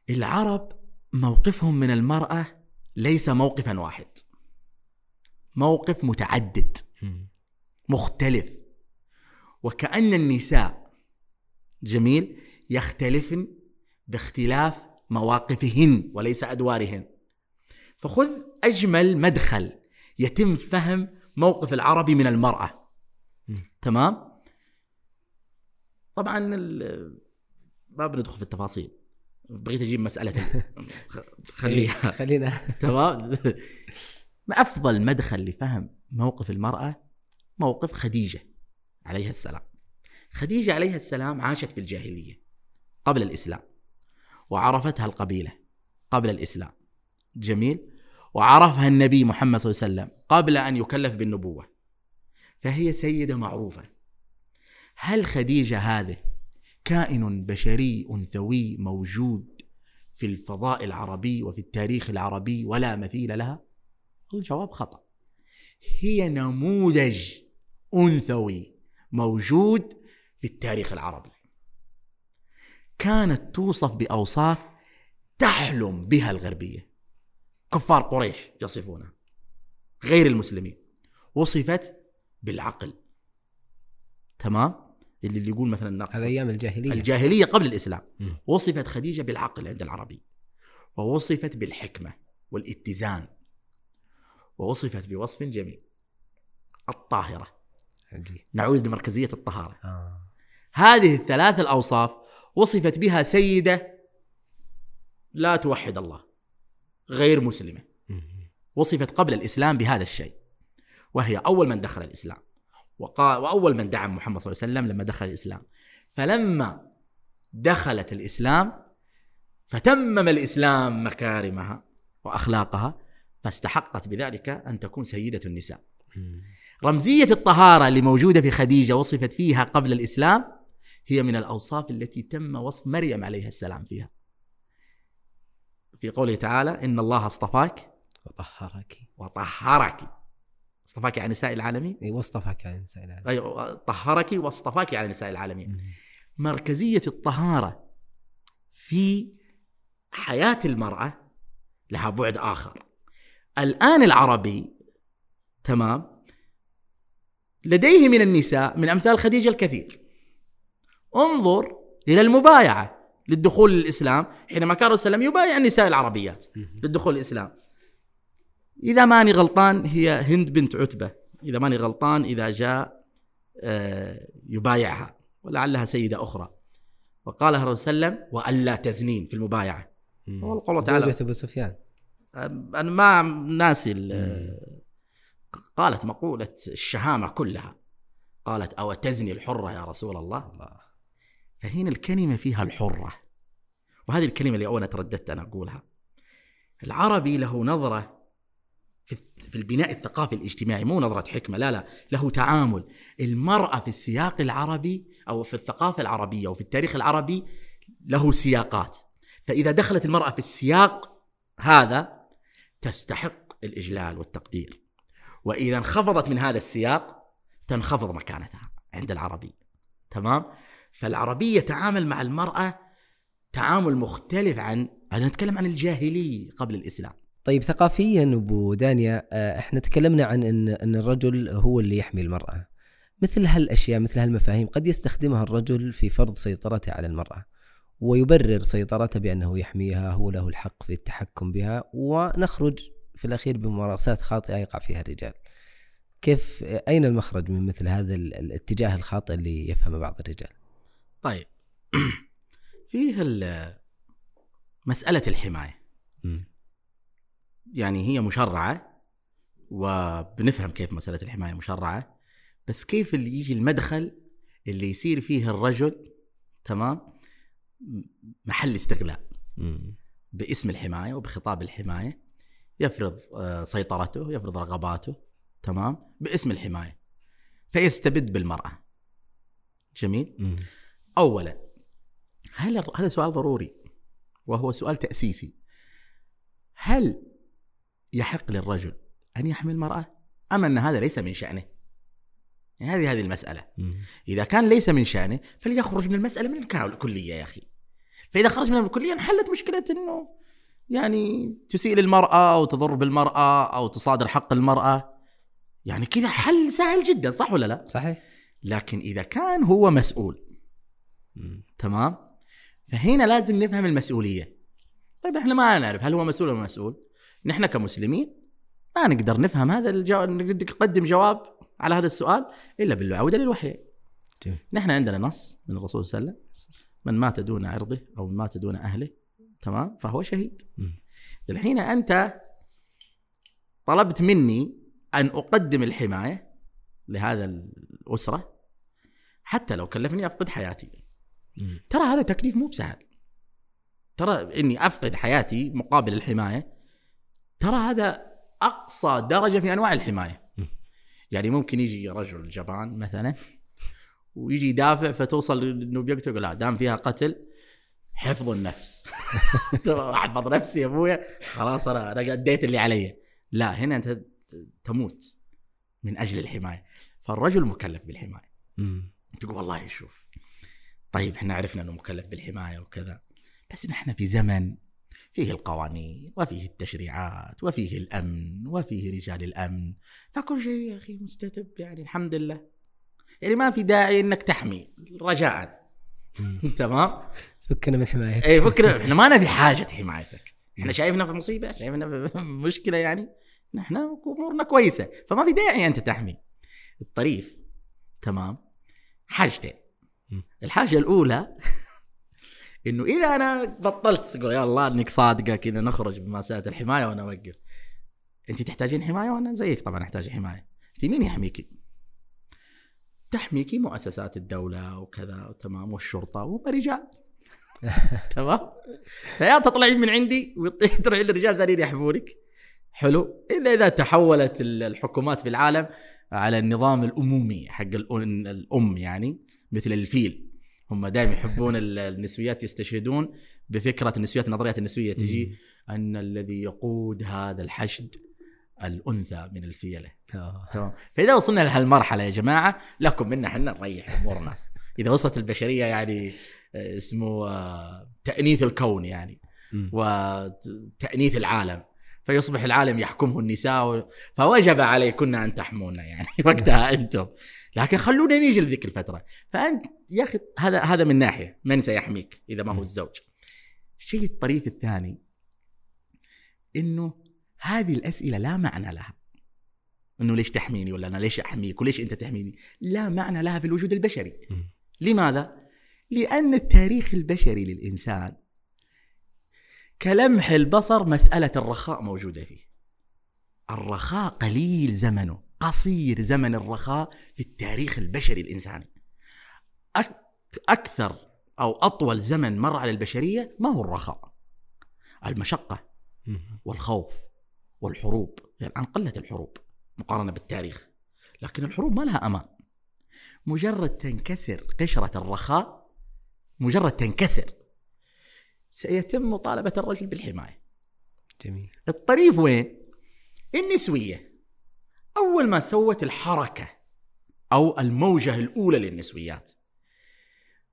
العرب موقفهم من المرأة ليس موقفا واحد. موقف متعدد مختلف. وكأن النساء جميل يختلفن باختلاف مواقفهن وليس أدوارهن. فخذ أجمل مدخل يتم فهم موقف العربي من المرأة. تمام؟ طبعا ما بندخل في التفاصيل. بغيت أجيب مسألة خليها. خلينا. تمام؟ ما أفضل مدخل لفهم موقف المرأة موقف خديجة عليها السلام. خديجة عليها السلام عاشت في الجاهلية قبل الإسلام وعرفتها القبيلة قبل الإسلام. جميل؟ وعرفها النبي محمد صلى الله عليه وسلم قبل أن يكلف بالنبوة. فهي سيدة معروفة. هل خديجة هذه كائن بشري انثوي موجود في الفضاء العربي وفي التاريخ العربي ولا مثيل لها؟ الجواب خطأ. هي نموذج أنثوي موجود في التاريخ العربي. كانت توصف بأوصاف تحلم بها الغربية. كفار قريش يصفونها. غير المسلمين. وصفت بالعقل. تمام؟ اللي يقول مثلا نقص هذا أيام الجاهلية الجاهلية قبل الإسلام م. وصفت خديجة بالعقل عند العربي ووصفت بالحكمة والاتزان ووصفت بوصف جميل. الطاهرة. عجيب. نعود لمركزية الطهارة. آه. هذه الثلاث الأوصاف وصفت بها سيدة لا توحد الله غير مسلمة. وصفت قبل الإسلام بهذا الشيء وهي أول من دخل الإسلام. وقال وأول من دعم محمد صلى الله عليه وسلم لما دخل الإسلام. فلما دخلت الإسلام فتمم الإسلام مكارمها وأخلاقها فاستحقت بذلك أن تكون سيدة النساء. رمزية الطهارة اللي موجودة في خديجة وصفت فيها قبل الإسلام هي من الأوصاف التي تم وصف مريم عليها السلام فيها. في قوله تعالى إن الله اصطفاك وطهرك. وطهرك. اصطفاك على نساء العالمين؟ اي واصطفاك على نساء العالمين. أيوة طهرك واصطفاك على نساء العالمين. مركزية الطهارة في حياة المرأة لها بعد آخر. الآن العربي تمام؟ لديه من النساء من أمثال خديجة الكثير. انظر إلى المبايعة للدخول للإسلام حينما كان الرسول يبايع النساء العربيات للدخول للإسلام. إذا ماني غلطان هي هند بنت عتبة. إذا ماني غلطان إذا جاء آه، يبايعها ولعلها سيدة أخرى. وقالها الرسول وألا تزنين في المبايعة. والله تعالى زوجة أبو سفيان. أنا ما ناسي ال- قالت مقولة الشهامة كلها. قالت أو تزني الحرة يا رسول الله. فهنا الكلمة فيها الحرة. وهذه الكلمة اللي أولا ترددت أنا أقولها. العربي له نظرة في في البناء الثقافي الاجتماعي مو نظرة حكمة لا لا له تعامل. المرأة في السياق العربي أو في الثقافة العربية وفي التاريخ العربي له سياقات. فإذا دخلت المرأة في السياق هذا تستحق الإجلال والتقدير وإذا انخفضت من هذا السياق تنخفض مكانتها عند العربي تمام فالعربي يتعامل مع المرأة تعامل مختلف عن أنا نتكلم عن الجاهلي قبل الإسلام طيب ثقافيا أبو دانيا آه، إحنا تكلمنا عن إن إن الرجل هو اللي يحمي المرأة. مثل هالأشياء مثل هالمفاهيم قد يستخدمها الرجل في فرض سيطرته على المرأة. ويبرر سيطرته بأنه يحميها هو له الحق في التحكم بها ونخرج في الأخير بممارسات خاطئة يقع فيها الرجال. كيف أين المخرج من مثل هذا ال- الاتجاه الخاطئ اللي يفهمه بعض الرجال؟ طيب فيه مسألة الحماية. يعني هي مشرعة وبنفهم كيف مسألة الحماية مشرعة بس كيف اللي يجي المدخل اللي يصير فيه الرجل تمام محل استغلال. باسم الحماية وبخطاب الحماية يفرض آه، سيطرته يفرض رغباته تمام؟ باسم الحماية. فيستبد بالمرأة. جميل؟ مم. اولا هل هذا سؤال ضروري وهو سؤال تأسيسي. هل يحق للرجل أن يحمي المرأة أم أن هذا ليس من شأنه؟ يعني هذه هذه المسألة. مم. إذا كان ليس من شأنه فليخرج من المسألة من الكلية يا أخي. فإذا خرج من الكلية انحلت مشكلة أنه يعني تسيء للمرأة أو تضر بالمرأة أو تصادر حق المرأة. يعني كذا حل سهل جدا صح ولا لا؟ صحيح؟ لكن إذا كان هو مسؤول مم. تمام؟ فهنا لازم نفهم المسؤولية. طيب إحنا ما نعرف هل هو مسؤول ولا مسؤول. نحن كمسلمين ما نقدر نفهم هذا الجو... نقدم جواب على هذا السؤال إلا بالعودة للوحي جميل. نحن عندنا نص من الرسول صلى الله عليه وسلم من مات دون عرضه أو من مات دون أهله تمام فهو شهيد. الحين أنت طلبت مني أن أقدم الحماية لهذا الأسرة حتى لو كلفني أفقد حياتي مم. ترى هذا تكليف مو بسهل ترى إني أفقد حياتي مقابل الحماية ترى هذا أقصى درجة في أنواع الحماية. يعني ممكن يجي رجل جبان مثلا ويجي يدافع فتوصل إنه بيقتل يقول لا دام فيها قتل حفظ النفس. أحفظ نفسي يا أبويا خلاص أنا أنا أديت اللي علي. لا هنا أنت تموت من أجل الحماية. فالرجل مكلف بالحماية. تقول والله شوف طيب إحنا عرفنا إنه مكلف بالحماية وكذا بس نحن في زمن فيه القوانين وفيه التشريعات وفيه الأمن وفيه رجال الأمن. فكل شيء يا أخي مستتب يعني الحمد لله. يعني ما في داعي إنك تحمي رجاء. تمام؟ فكنا من حمايتك. اي فكره إحنا ما نبي حاجة حمايتك. إحنا شايفنا في مصيبة شايفنا في مشكلة يعني. نحن أمورنا كويسة فما في داعي أنت تحمي. الطريف تمام؟ حاجتين. الحاجة الأولى إنه إذا أنا بطلت تقول يا الله إنك صادقة كذا نخرج بمسألة الحماية وأنا أوقف. أنت تحتاجين حماية؟ وأنا زيك طبعا أحتاج حماية. أنت مين يحميكي؟ تحميكي مؤسسات الدولة وكذا تمام والشرطة وهم رجال تمام؟ فيا تطلعين من عندي وتروحين للرجال ثانيين يحمونك حلو. إلا إذا تحولت ال- الحكومات في العالم على النظام الأمومي حق الأم يعني مثل الفيل. هم دائما يحبون ال- النسويات يستشهدون بفكرة النسويات النظريات النسوية. تجي أن الذي يقود هذا الحشد الأنثى من الفيلة. آه. تمام. فإذا وصلنا لهالمرحله يا جماعة لكم منا إحنا نريح أمورنا. إذا وصلت البشرية يعني آه، اسمه آه، تأنيث الكون يعني. وتانيث العالم. فيصبح العالم يحكمه النساء و... فوجب عليكن أن تحمونا يعني وقتها أنتم. لكن خلونا نيجي لذيك الفترة. فأنت يا أخي هذا هذا من ناحية. من سيحميك إذا ما هو الزوج؟ الشيء الطريف الثاني إنه هذه الأسئلة لا معنى لها. إنه ليش تحميني ولا أنا ليش أحميك وليش أنت تحميني؟ لا معنى لها في الوجود البشري. لماذا؟ لأن التاريخ البشري للإنسان كلمح البصر مسألة الرخاء موجودة فيه. الرخاء قليل زمنه قصير زمن الرخاء في التاريخ البشري الإنساني. أك- أكثر أو أطول زمن مر على البشرية ما هو الرخاء. المشقة مم. والخوف والحروب يعني الآن قلت الحروب مقارنة بالتاريخ. لكن الحروب ما لها أمان. مجرد تنكسر قشرة الرخاء مجرد تنكسر سيتم مطالبة الرجل بالحماية جميل الطريف وين؟ النسوية أول ما سوت الحركة أو الموجة الأولى للنسويات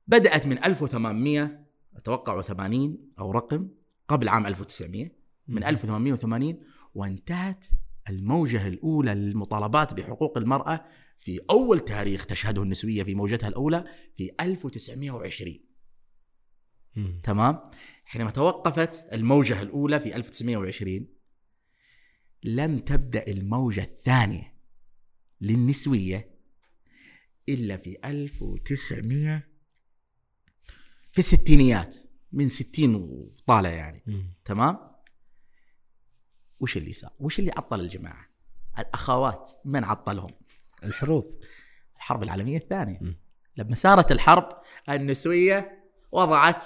بدأت من 1800 أتوقع 80 أو رقم قبل عام 1900 من مم. 1880 وانتهت الموجة الأولى للمطالبات بحقوق المرأة في أول تاريخ تشهده النسوية في موجتها الأولى في 1920 مم. تمام؟ حينما توقفت الموجة الأولى في 1920 لم تبدأ الموجة الثانية للنسوية إلا في 1900 في الستينيات من 60 وطالع يعني. مم. تمام؟ وش اللي صار؟ وش اللي عطل الجماعة؟ الأخوات من عطلهم؟ الحروب. الحرب العالمية الثانية. مم. لما صارت الحرب النسوية وضعت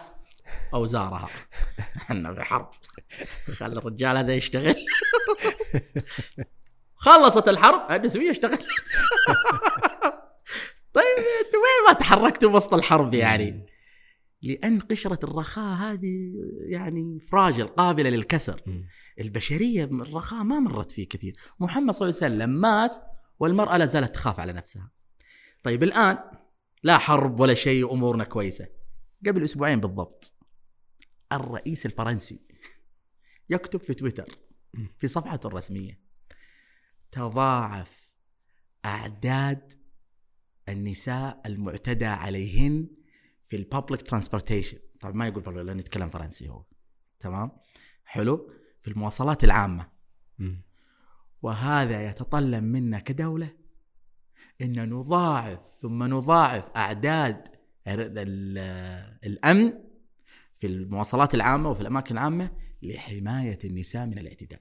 أوزارها إحنا في حرب. خلى الرجال هذا يشتغل. خلصت الحرب النسوية اشتغلت. طيب أنتوا وين ما تحركتوا وسط الحرب يعني؟ لأن قشرة الرخاء هذه يعني فراجل قابلة للكسر. البشرية الرخاء ما مرت فيه كثير. محمد صلى الله عليه وسلم مات والمرأة لا زالت تخاف على نفسها. طيب الآن لا حرب ولا شيء أمورنا كويسة. قبل أسبوعين بالضبط. الرئيس الفرنسي يكتب في تويتر في صفحته الرسميه تضاعف أعداد النساء المعتدى عليهن في ال public transportation طبعا ما يقول public لأنه يتكلم فرنسي هو. تمام؟ حلو. في المواصلات العامة. وهذا يتطلب منا كدولة إن نضاعف ثم نضاعف أعداد ال- ال- الأمن في المواصلات العامة وفي الأماكن العامة لحماية النساء من الاعتداء.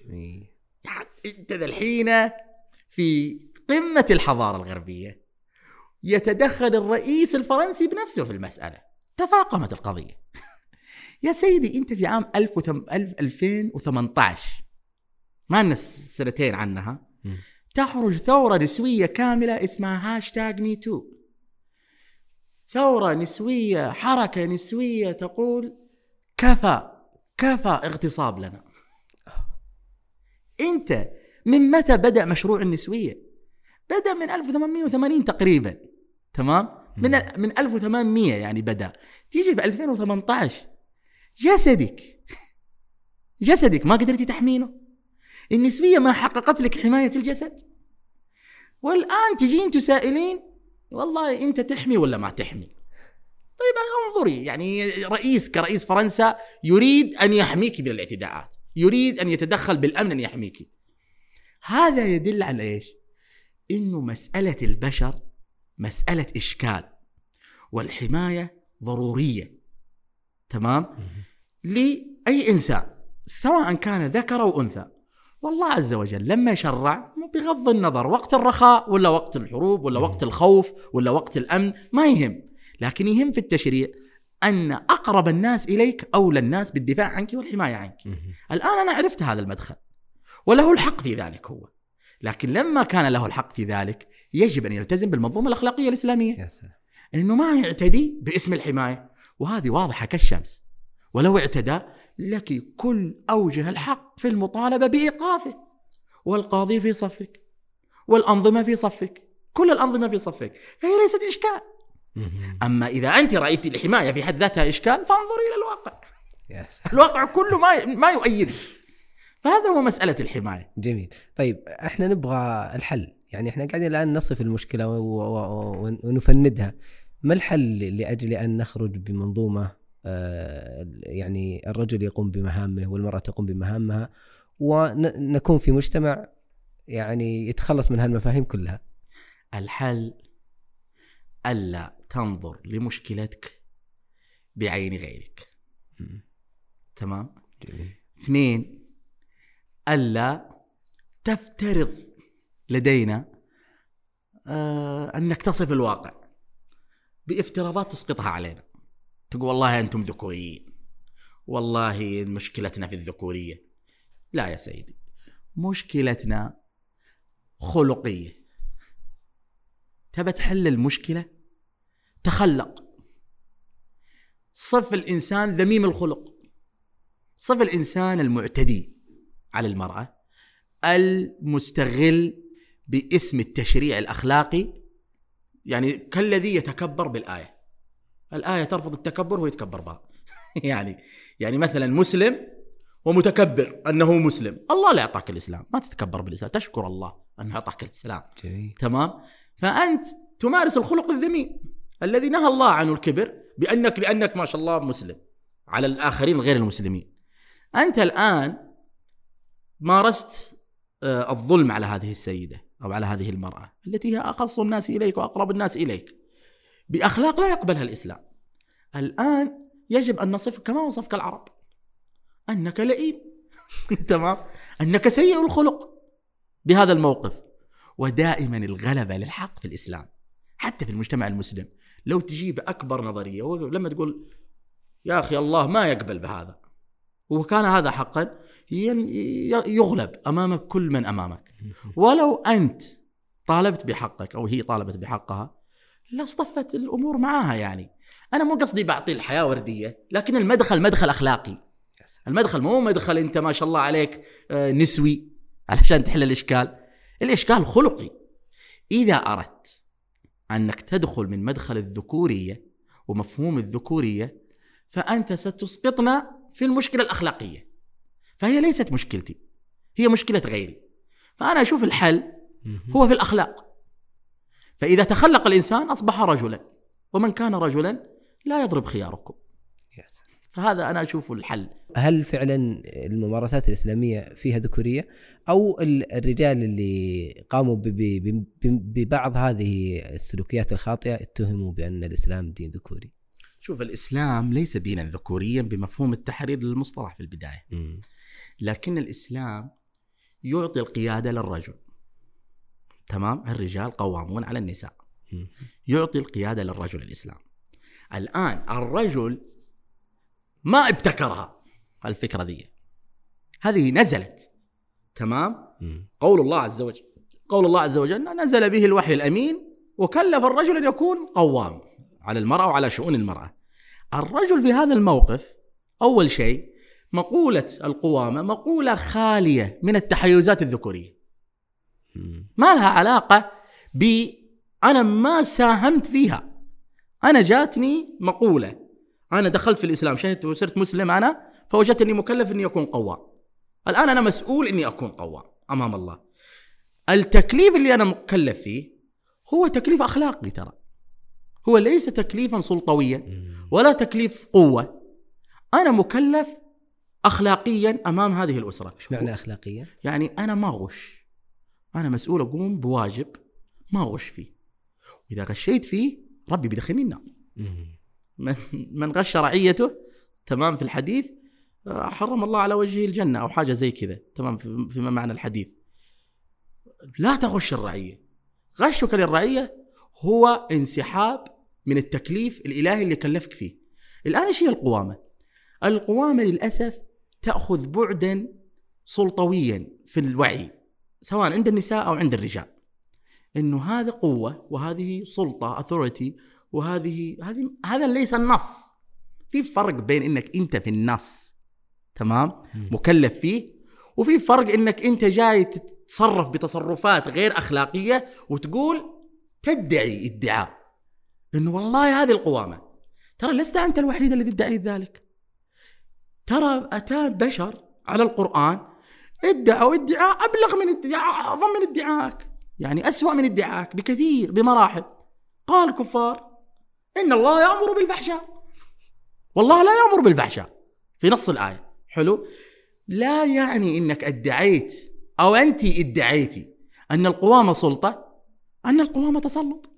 جميل يعني ذا الحين في قمة الحضارة الغربية يتدخل الرئيس الفرنسي بنفسه في المسألة. تفاقمت القضية. يا سيدي أنت في عام 1000 وثم- 1000 2018 ما لنا سنتين عنها. تخرج ثورة نسوية كاملة اسمها hashtag Me Too ثورة نسوية حركة نسوية تقول كفى كفى اغتصاب لنا. أنت من متى بدأ مشروع النسوية؟ بدأ من 1880 تقريبا تمام؟ من من 1800 يعني بدأ. تيجي في 2018 جسدك جسدك ما قدرتي تحمينه. النسوية ما حققت لك حماية الجسد. والآن تجين تسائلين والله أنت تحمي ولا ما تحمي؟ طيب انظري يعني رئيس كرئيس فرنسا يريد أن يحميك من الاعتداءات يريد أن يتدخل بالأمن أن يحميك. هذا يدل على إيش؟ إنه مسألة البشر مسألة إشكال والحماية ضرورية. تمام؟ لأي إنسان سواء كان ذكر أو أنثى. والله عز وجل لما يشرع بغض النظر وقت الرخاء ولا وقت الحروب ولا وقت الخوف ولا وقت الأمن ما يهم. لكن يهم في التشريع أن أقرب الناس إليك أولى الناس بالدفاع عنك والحماية عنك. مم. الآن أنا عرفت هذا المدخل وله الحق في ذلك هو. لكن لما كان له الحق في ذلك يجب أن يلتزم بالمنظومة الأخلاقية الإسلامية. يا سلام. إنه ما يعتدي باسم الحماية. وهذه واضحة كالشمس. ولو اعتدى لك كل أوجه الحق في المطالبة بإيقافه والقاضي في صفك والأنظمة في صفك كل الأنظمة في صفك فهي ليست إشكال. مم. أما إذا أنت رأيت الحماية في حد ذاتها إشكال فانظري إلى الواقع. الواقع كله ما ما يؤيد فهذا هو مسألة الحماية. جميل. طيب إحنا نبغى الحل. يعني إحنا قاعدين الآن نصف و- ونفندها. ما الحل لأجل أن نخرج بمنظومة آه، يعني الرجل يقوم بمهامه والمرأة تقوم بمهامها ونكون في مجتمع يعني يتخلص من هالمفاهيم كلها. الحل ألا تنظر لمشكلتك بعين غيرك. تمام؟ جميل. اثنين ألا تفترض لدينا آه انك تصف الواقع بإفتراضات تسقطها علينا. تقول والله أنتم ذكوريين. والله مشكلتنا في الذكورية. لا يا سيدي مشكلتنا خلقية. تبى تحل المشكلة؟ تخلق. صف الإنسان ذميم الخلق. صف الإنسان المعتدي على المرأة المستغل باسم التشريع الأخلاقي يعني كالذي يتكبر بالآية. الآية ترفض التكبر ويتكبر بها يعني يعني مثلا مسلم ومتكبر أنه مسلم. الله لا يعطاك الإسلام. ما تتكبر بالإسلام. تشكر الله أنه اعطاك الإسلام. جميل تمام؟ فأنت تمارس الخلق الذميم الذي نهى الله عنه الكبر بأنك لانك ما شاء الله مسلم على الآخرين غير المسلمين. أنت الآن مارست آه، الظلم على هذه السيدة أو على هذه المرأة التي هي أخص الناس إليك وأقرب الناس إليك. بأخلاق لا يقبلها الإسلام. الآن يجب أن نصفك كما وصفك العرب. أنك لئيم. تمام؟ أنك سيء الخلق بهذا الموقف. ودائما الغلبة للحق في الإسلام حتى في المجتمع المسلم. لو تجيب أكبر نظرية ولما تقول يا أخي الله ما يقبل بهذا. وكان هذا حقا يغلب أمامك كل من أمامك. ولو أنت طالبت بحقك أو هي طالبت بحقها لاصطفت الأمور معاها يعني. أنا مو قصدي بعطي الحياة وردية لكن المدخل مدخل أخلاقي. المدخل مو مدخل أنت ما شاء الله عليك آه، نسوي علشان تحل الإشكال. الإشكال خلقي. إذا أردت أنك تدخل من مدخل الذكورية ومفهوم الذكورية فأنت ستسقطنا في المشكلة الأخلاقية. فهي ليست مشكلتي هي مشكلة غيري. فأنا أشوف الحل هو في الأخلاق. فإذا تخلق الإنسان أصبح رجلا ومن كان رجلا لا يضرب خياركم. فهذا أنا أشوفه الحل. هل فعلا الممارسات الإسلامية فيها ذكورية؟ أو ال- الرجال اللي قاموا ببعض هذه السلوكيات الخاطئة اتهموا بأن الإسلام دين ذكوري. شوف الإسلام ليس دينا ذكوريا بمفهوم التحرير للمصطلح في البداية. لكن الإسلام يعطي القيادة للرجل. تمام؟ الرجال قوامون على النساء. يعطي القيادة للرجل الإسلام. الآن الرجل ما ابتكرها. الفكرة ذي. هذه نزلت. تمام؟ قول الله عز وجل قول الله عز وجل نزل به الوحي الأمين وكلف الرجل أن يكون قوام على المرأة وعلى شؤون المرأة. الرجل في هذا الموقف أول شيء مقولة القوامة مقولة خالية من التحيزات الذكورية. ما لها علاقة ب أنا ما ساهمت فيها. أنا جاتني مقولة. أنا دخلت في الإسلام شهدت وصرت مسلم أنا فوجدت أني مكلف أني أكون قوام. الآن أنا مسؤول أني أكون قوام أمام الله. التكليف اللي أنا مكلف فيه هو تكليف أخلاقي ترى. هو ليس تكليفا سلطويا ولا تكليف قوة. أنا مكلف أخلاقيا أمام هذه الأسرة. إيش معنى اخلاقيه؟ يعني أنا ما أغش. أنا مسؤول أقوم بواجب ما أغش فيه. وإذا غشيت فيه ربي بيدخلني النار. من, من غش رعيته تمام في الحديث آه، حرم الله على وجهه الجنة أو حاجة زي كذا. تمام في- فيما معنى الحديث. لا تغش الرعية. غشك للرعية هو انسحاب من التكليف الإلهي اللي كلفك فيه. الآن إيش هي القوامة؟ القوامة للأسف تأخذ بعدا سلطويا في الوعي. سواء عند النساء أو عند الرجال. إنه هذا قوة وهذه سلطة اثوريتي وهذه هذه هذا ليس النص. في فرق بين إنك أنت في النص تمام؟ مكلف فيه وفي فرق إنك أنت جاي تتصرف بتصرفات غير أخلاقية وتقول تدعي ادعاء. إنه والله هذه القوامة. ترى لست أنت الوحيد الذي ادعي ذلك. ترى أتى بشر على القرآن ادعوا ادعاء أبلغ من ادعاء أعظم من ادعائك يعني أسوأ من ادعائك بكثير بمراحل. قال الكفار إن الله يأمر بالفحشاء. والله لا يأمر بالفحشاء. في نص الآية. حلو؟ لا يعني إنك ادعيت أو أنت ادعيتي أن القوامه سلطة أن القوامه تسلط.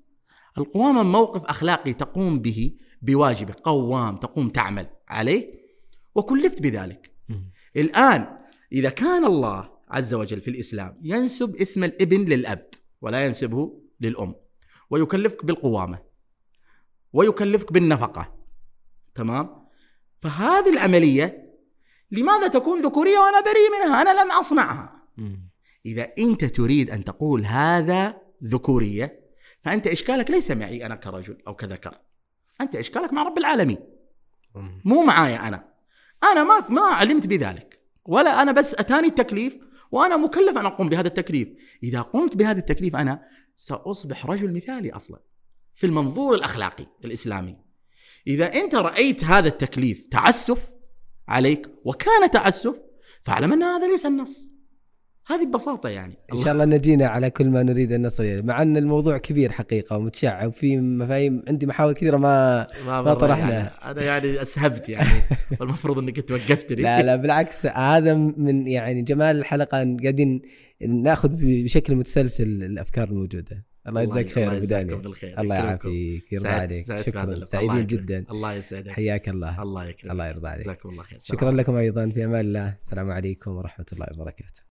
القوامه موقف أخلاقي تقوم به بواجبك قوام تقوم تعمل عليه. وكلفت بذلك. الآن إذا كان الله عز وجل في الإسلام ينسب اسم الإبن للأب ولا ينسبه للأم ويكلفك بالقوامة ويكلفك بالنفقة تمام؟ فهذه العملية لماذا تكون ذكورية وأنا بريء منها؟ أنا لم أصنعها. إذا أنت تريد أن تقول هذا ذكورية فأنت إشكالك ليس معي أنا كرجل أو كذكر. أنت إشكالك مع رب العالمين. مو معايا أنا. أنا ما ما علمت بذلك. ولا أنا بس أتاني التكليف وأنا مكلف أن أقوم بهذا التكليف. إذا قمت بهذا التكليف أنا سأصبح رجل مثالي أصلا في المنظور الأخلاقي الإسلامي. إذا أنت رأيت هذا التكليف تعسف عليك وكان تعسف فاعلم أن هذا ليس النص. هذه ببساطة يعني. إن شاء الله نجينا على كل ما نريد أن نصل إليه مع أن الموضوع كبير حقيقة ومتشعب وفي مفاهيم عندي محاور كثيرة ما ما مرة طرحنا. يعني أنا يعني أسهبت يعني. والمفروض إنك توقفتني لا لا بالعكس هذا من يعني جمال الحلقة إن قاعدين نأخذ بشكل متسلسل الأفكار الموجودة. الله يجزاك خير الله أبو داني بالخير. الله. يعافيك يرضى عليك. شكرا. سعيدين. جدا. الله يسعدك. حياك الله. الله يكرمك. الله يرضى عليك. جزاكم الله خير. شكرا لكم أيضا في أمان الله. السلام عليكم ورحمة الله وبركاته.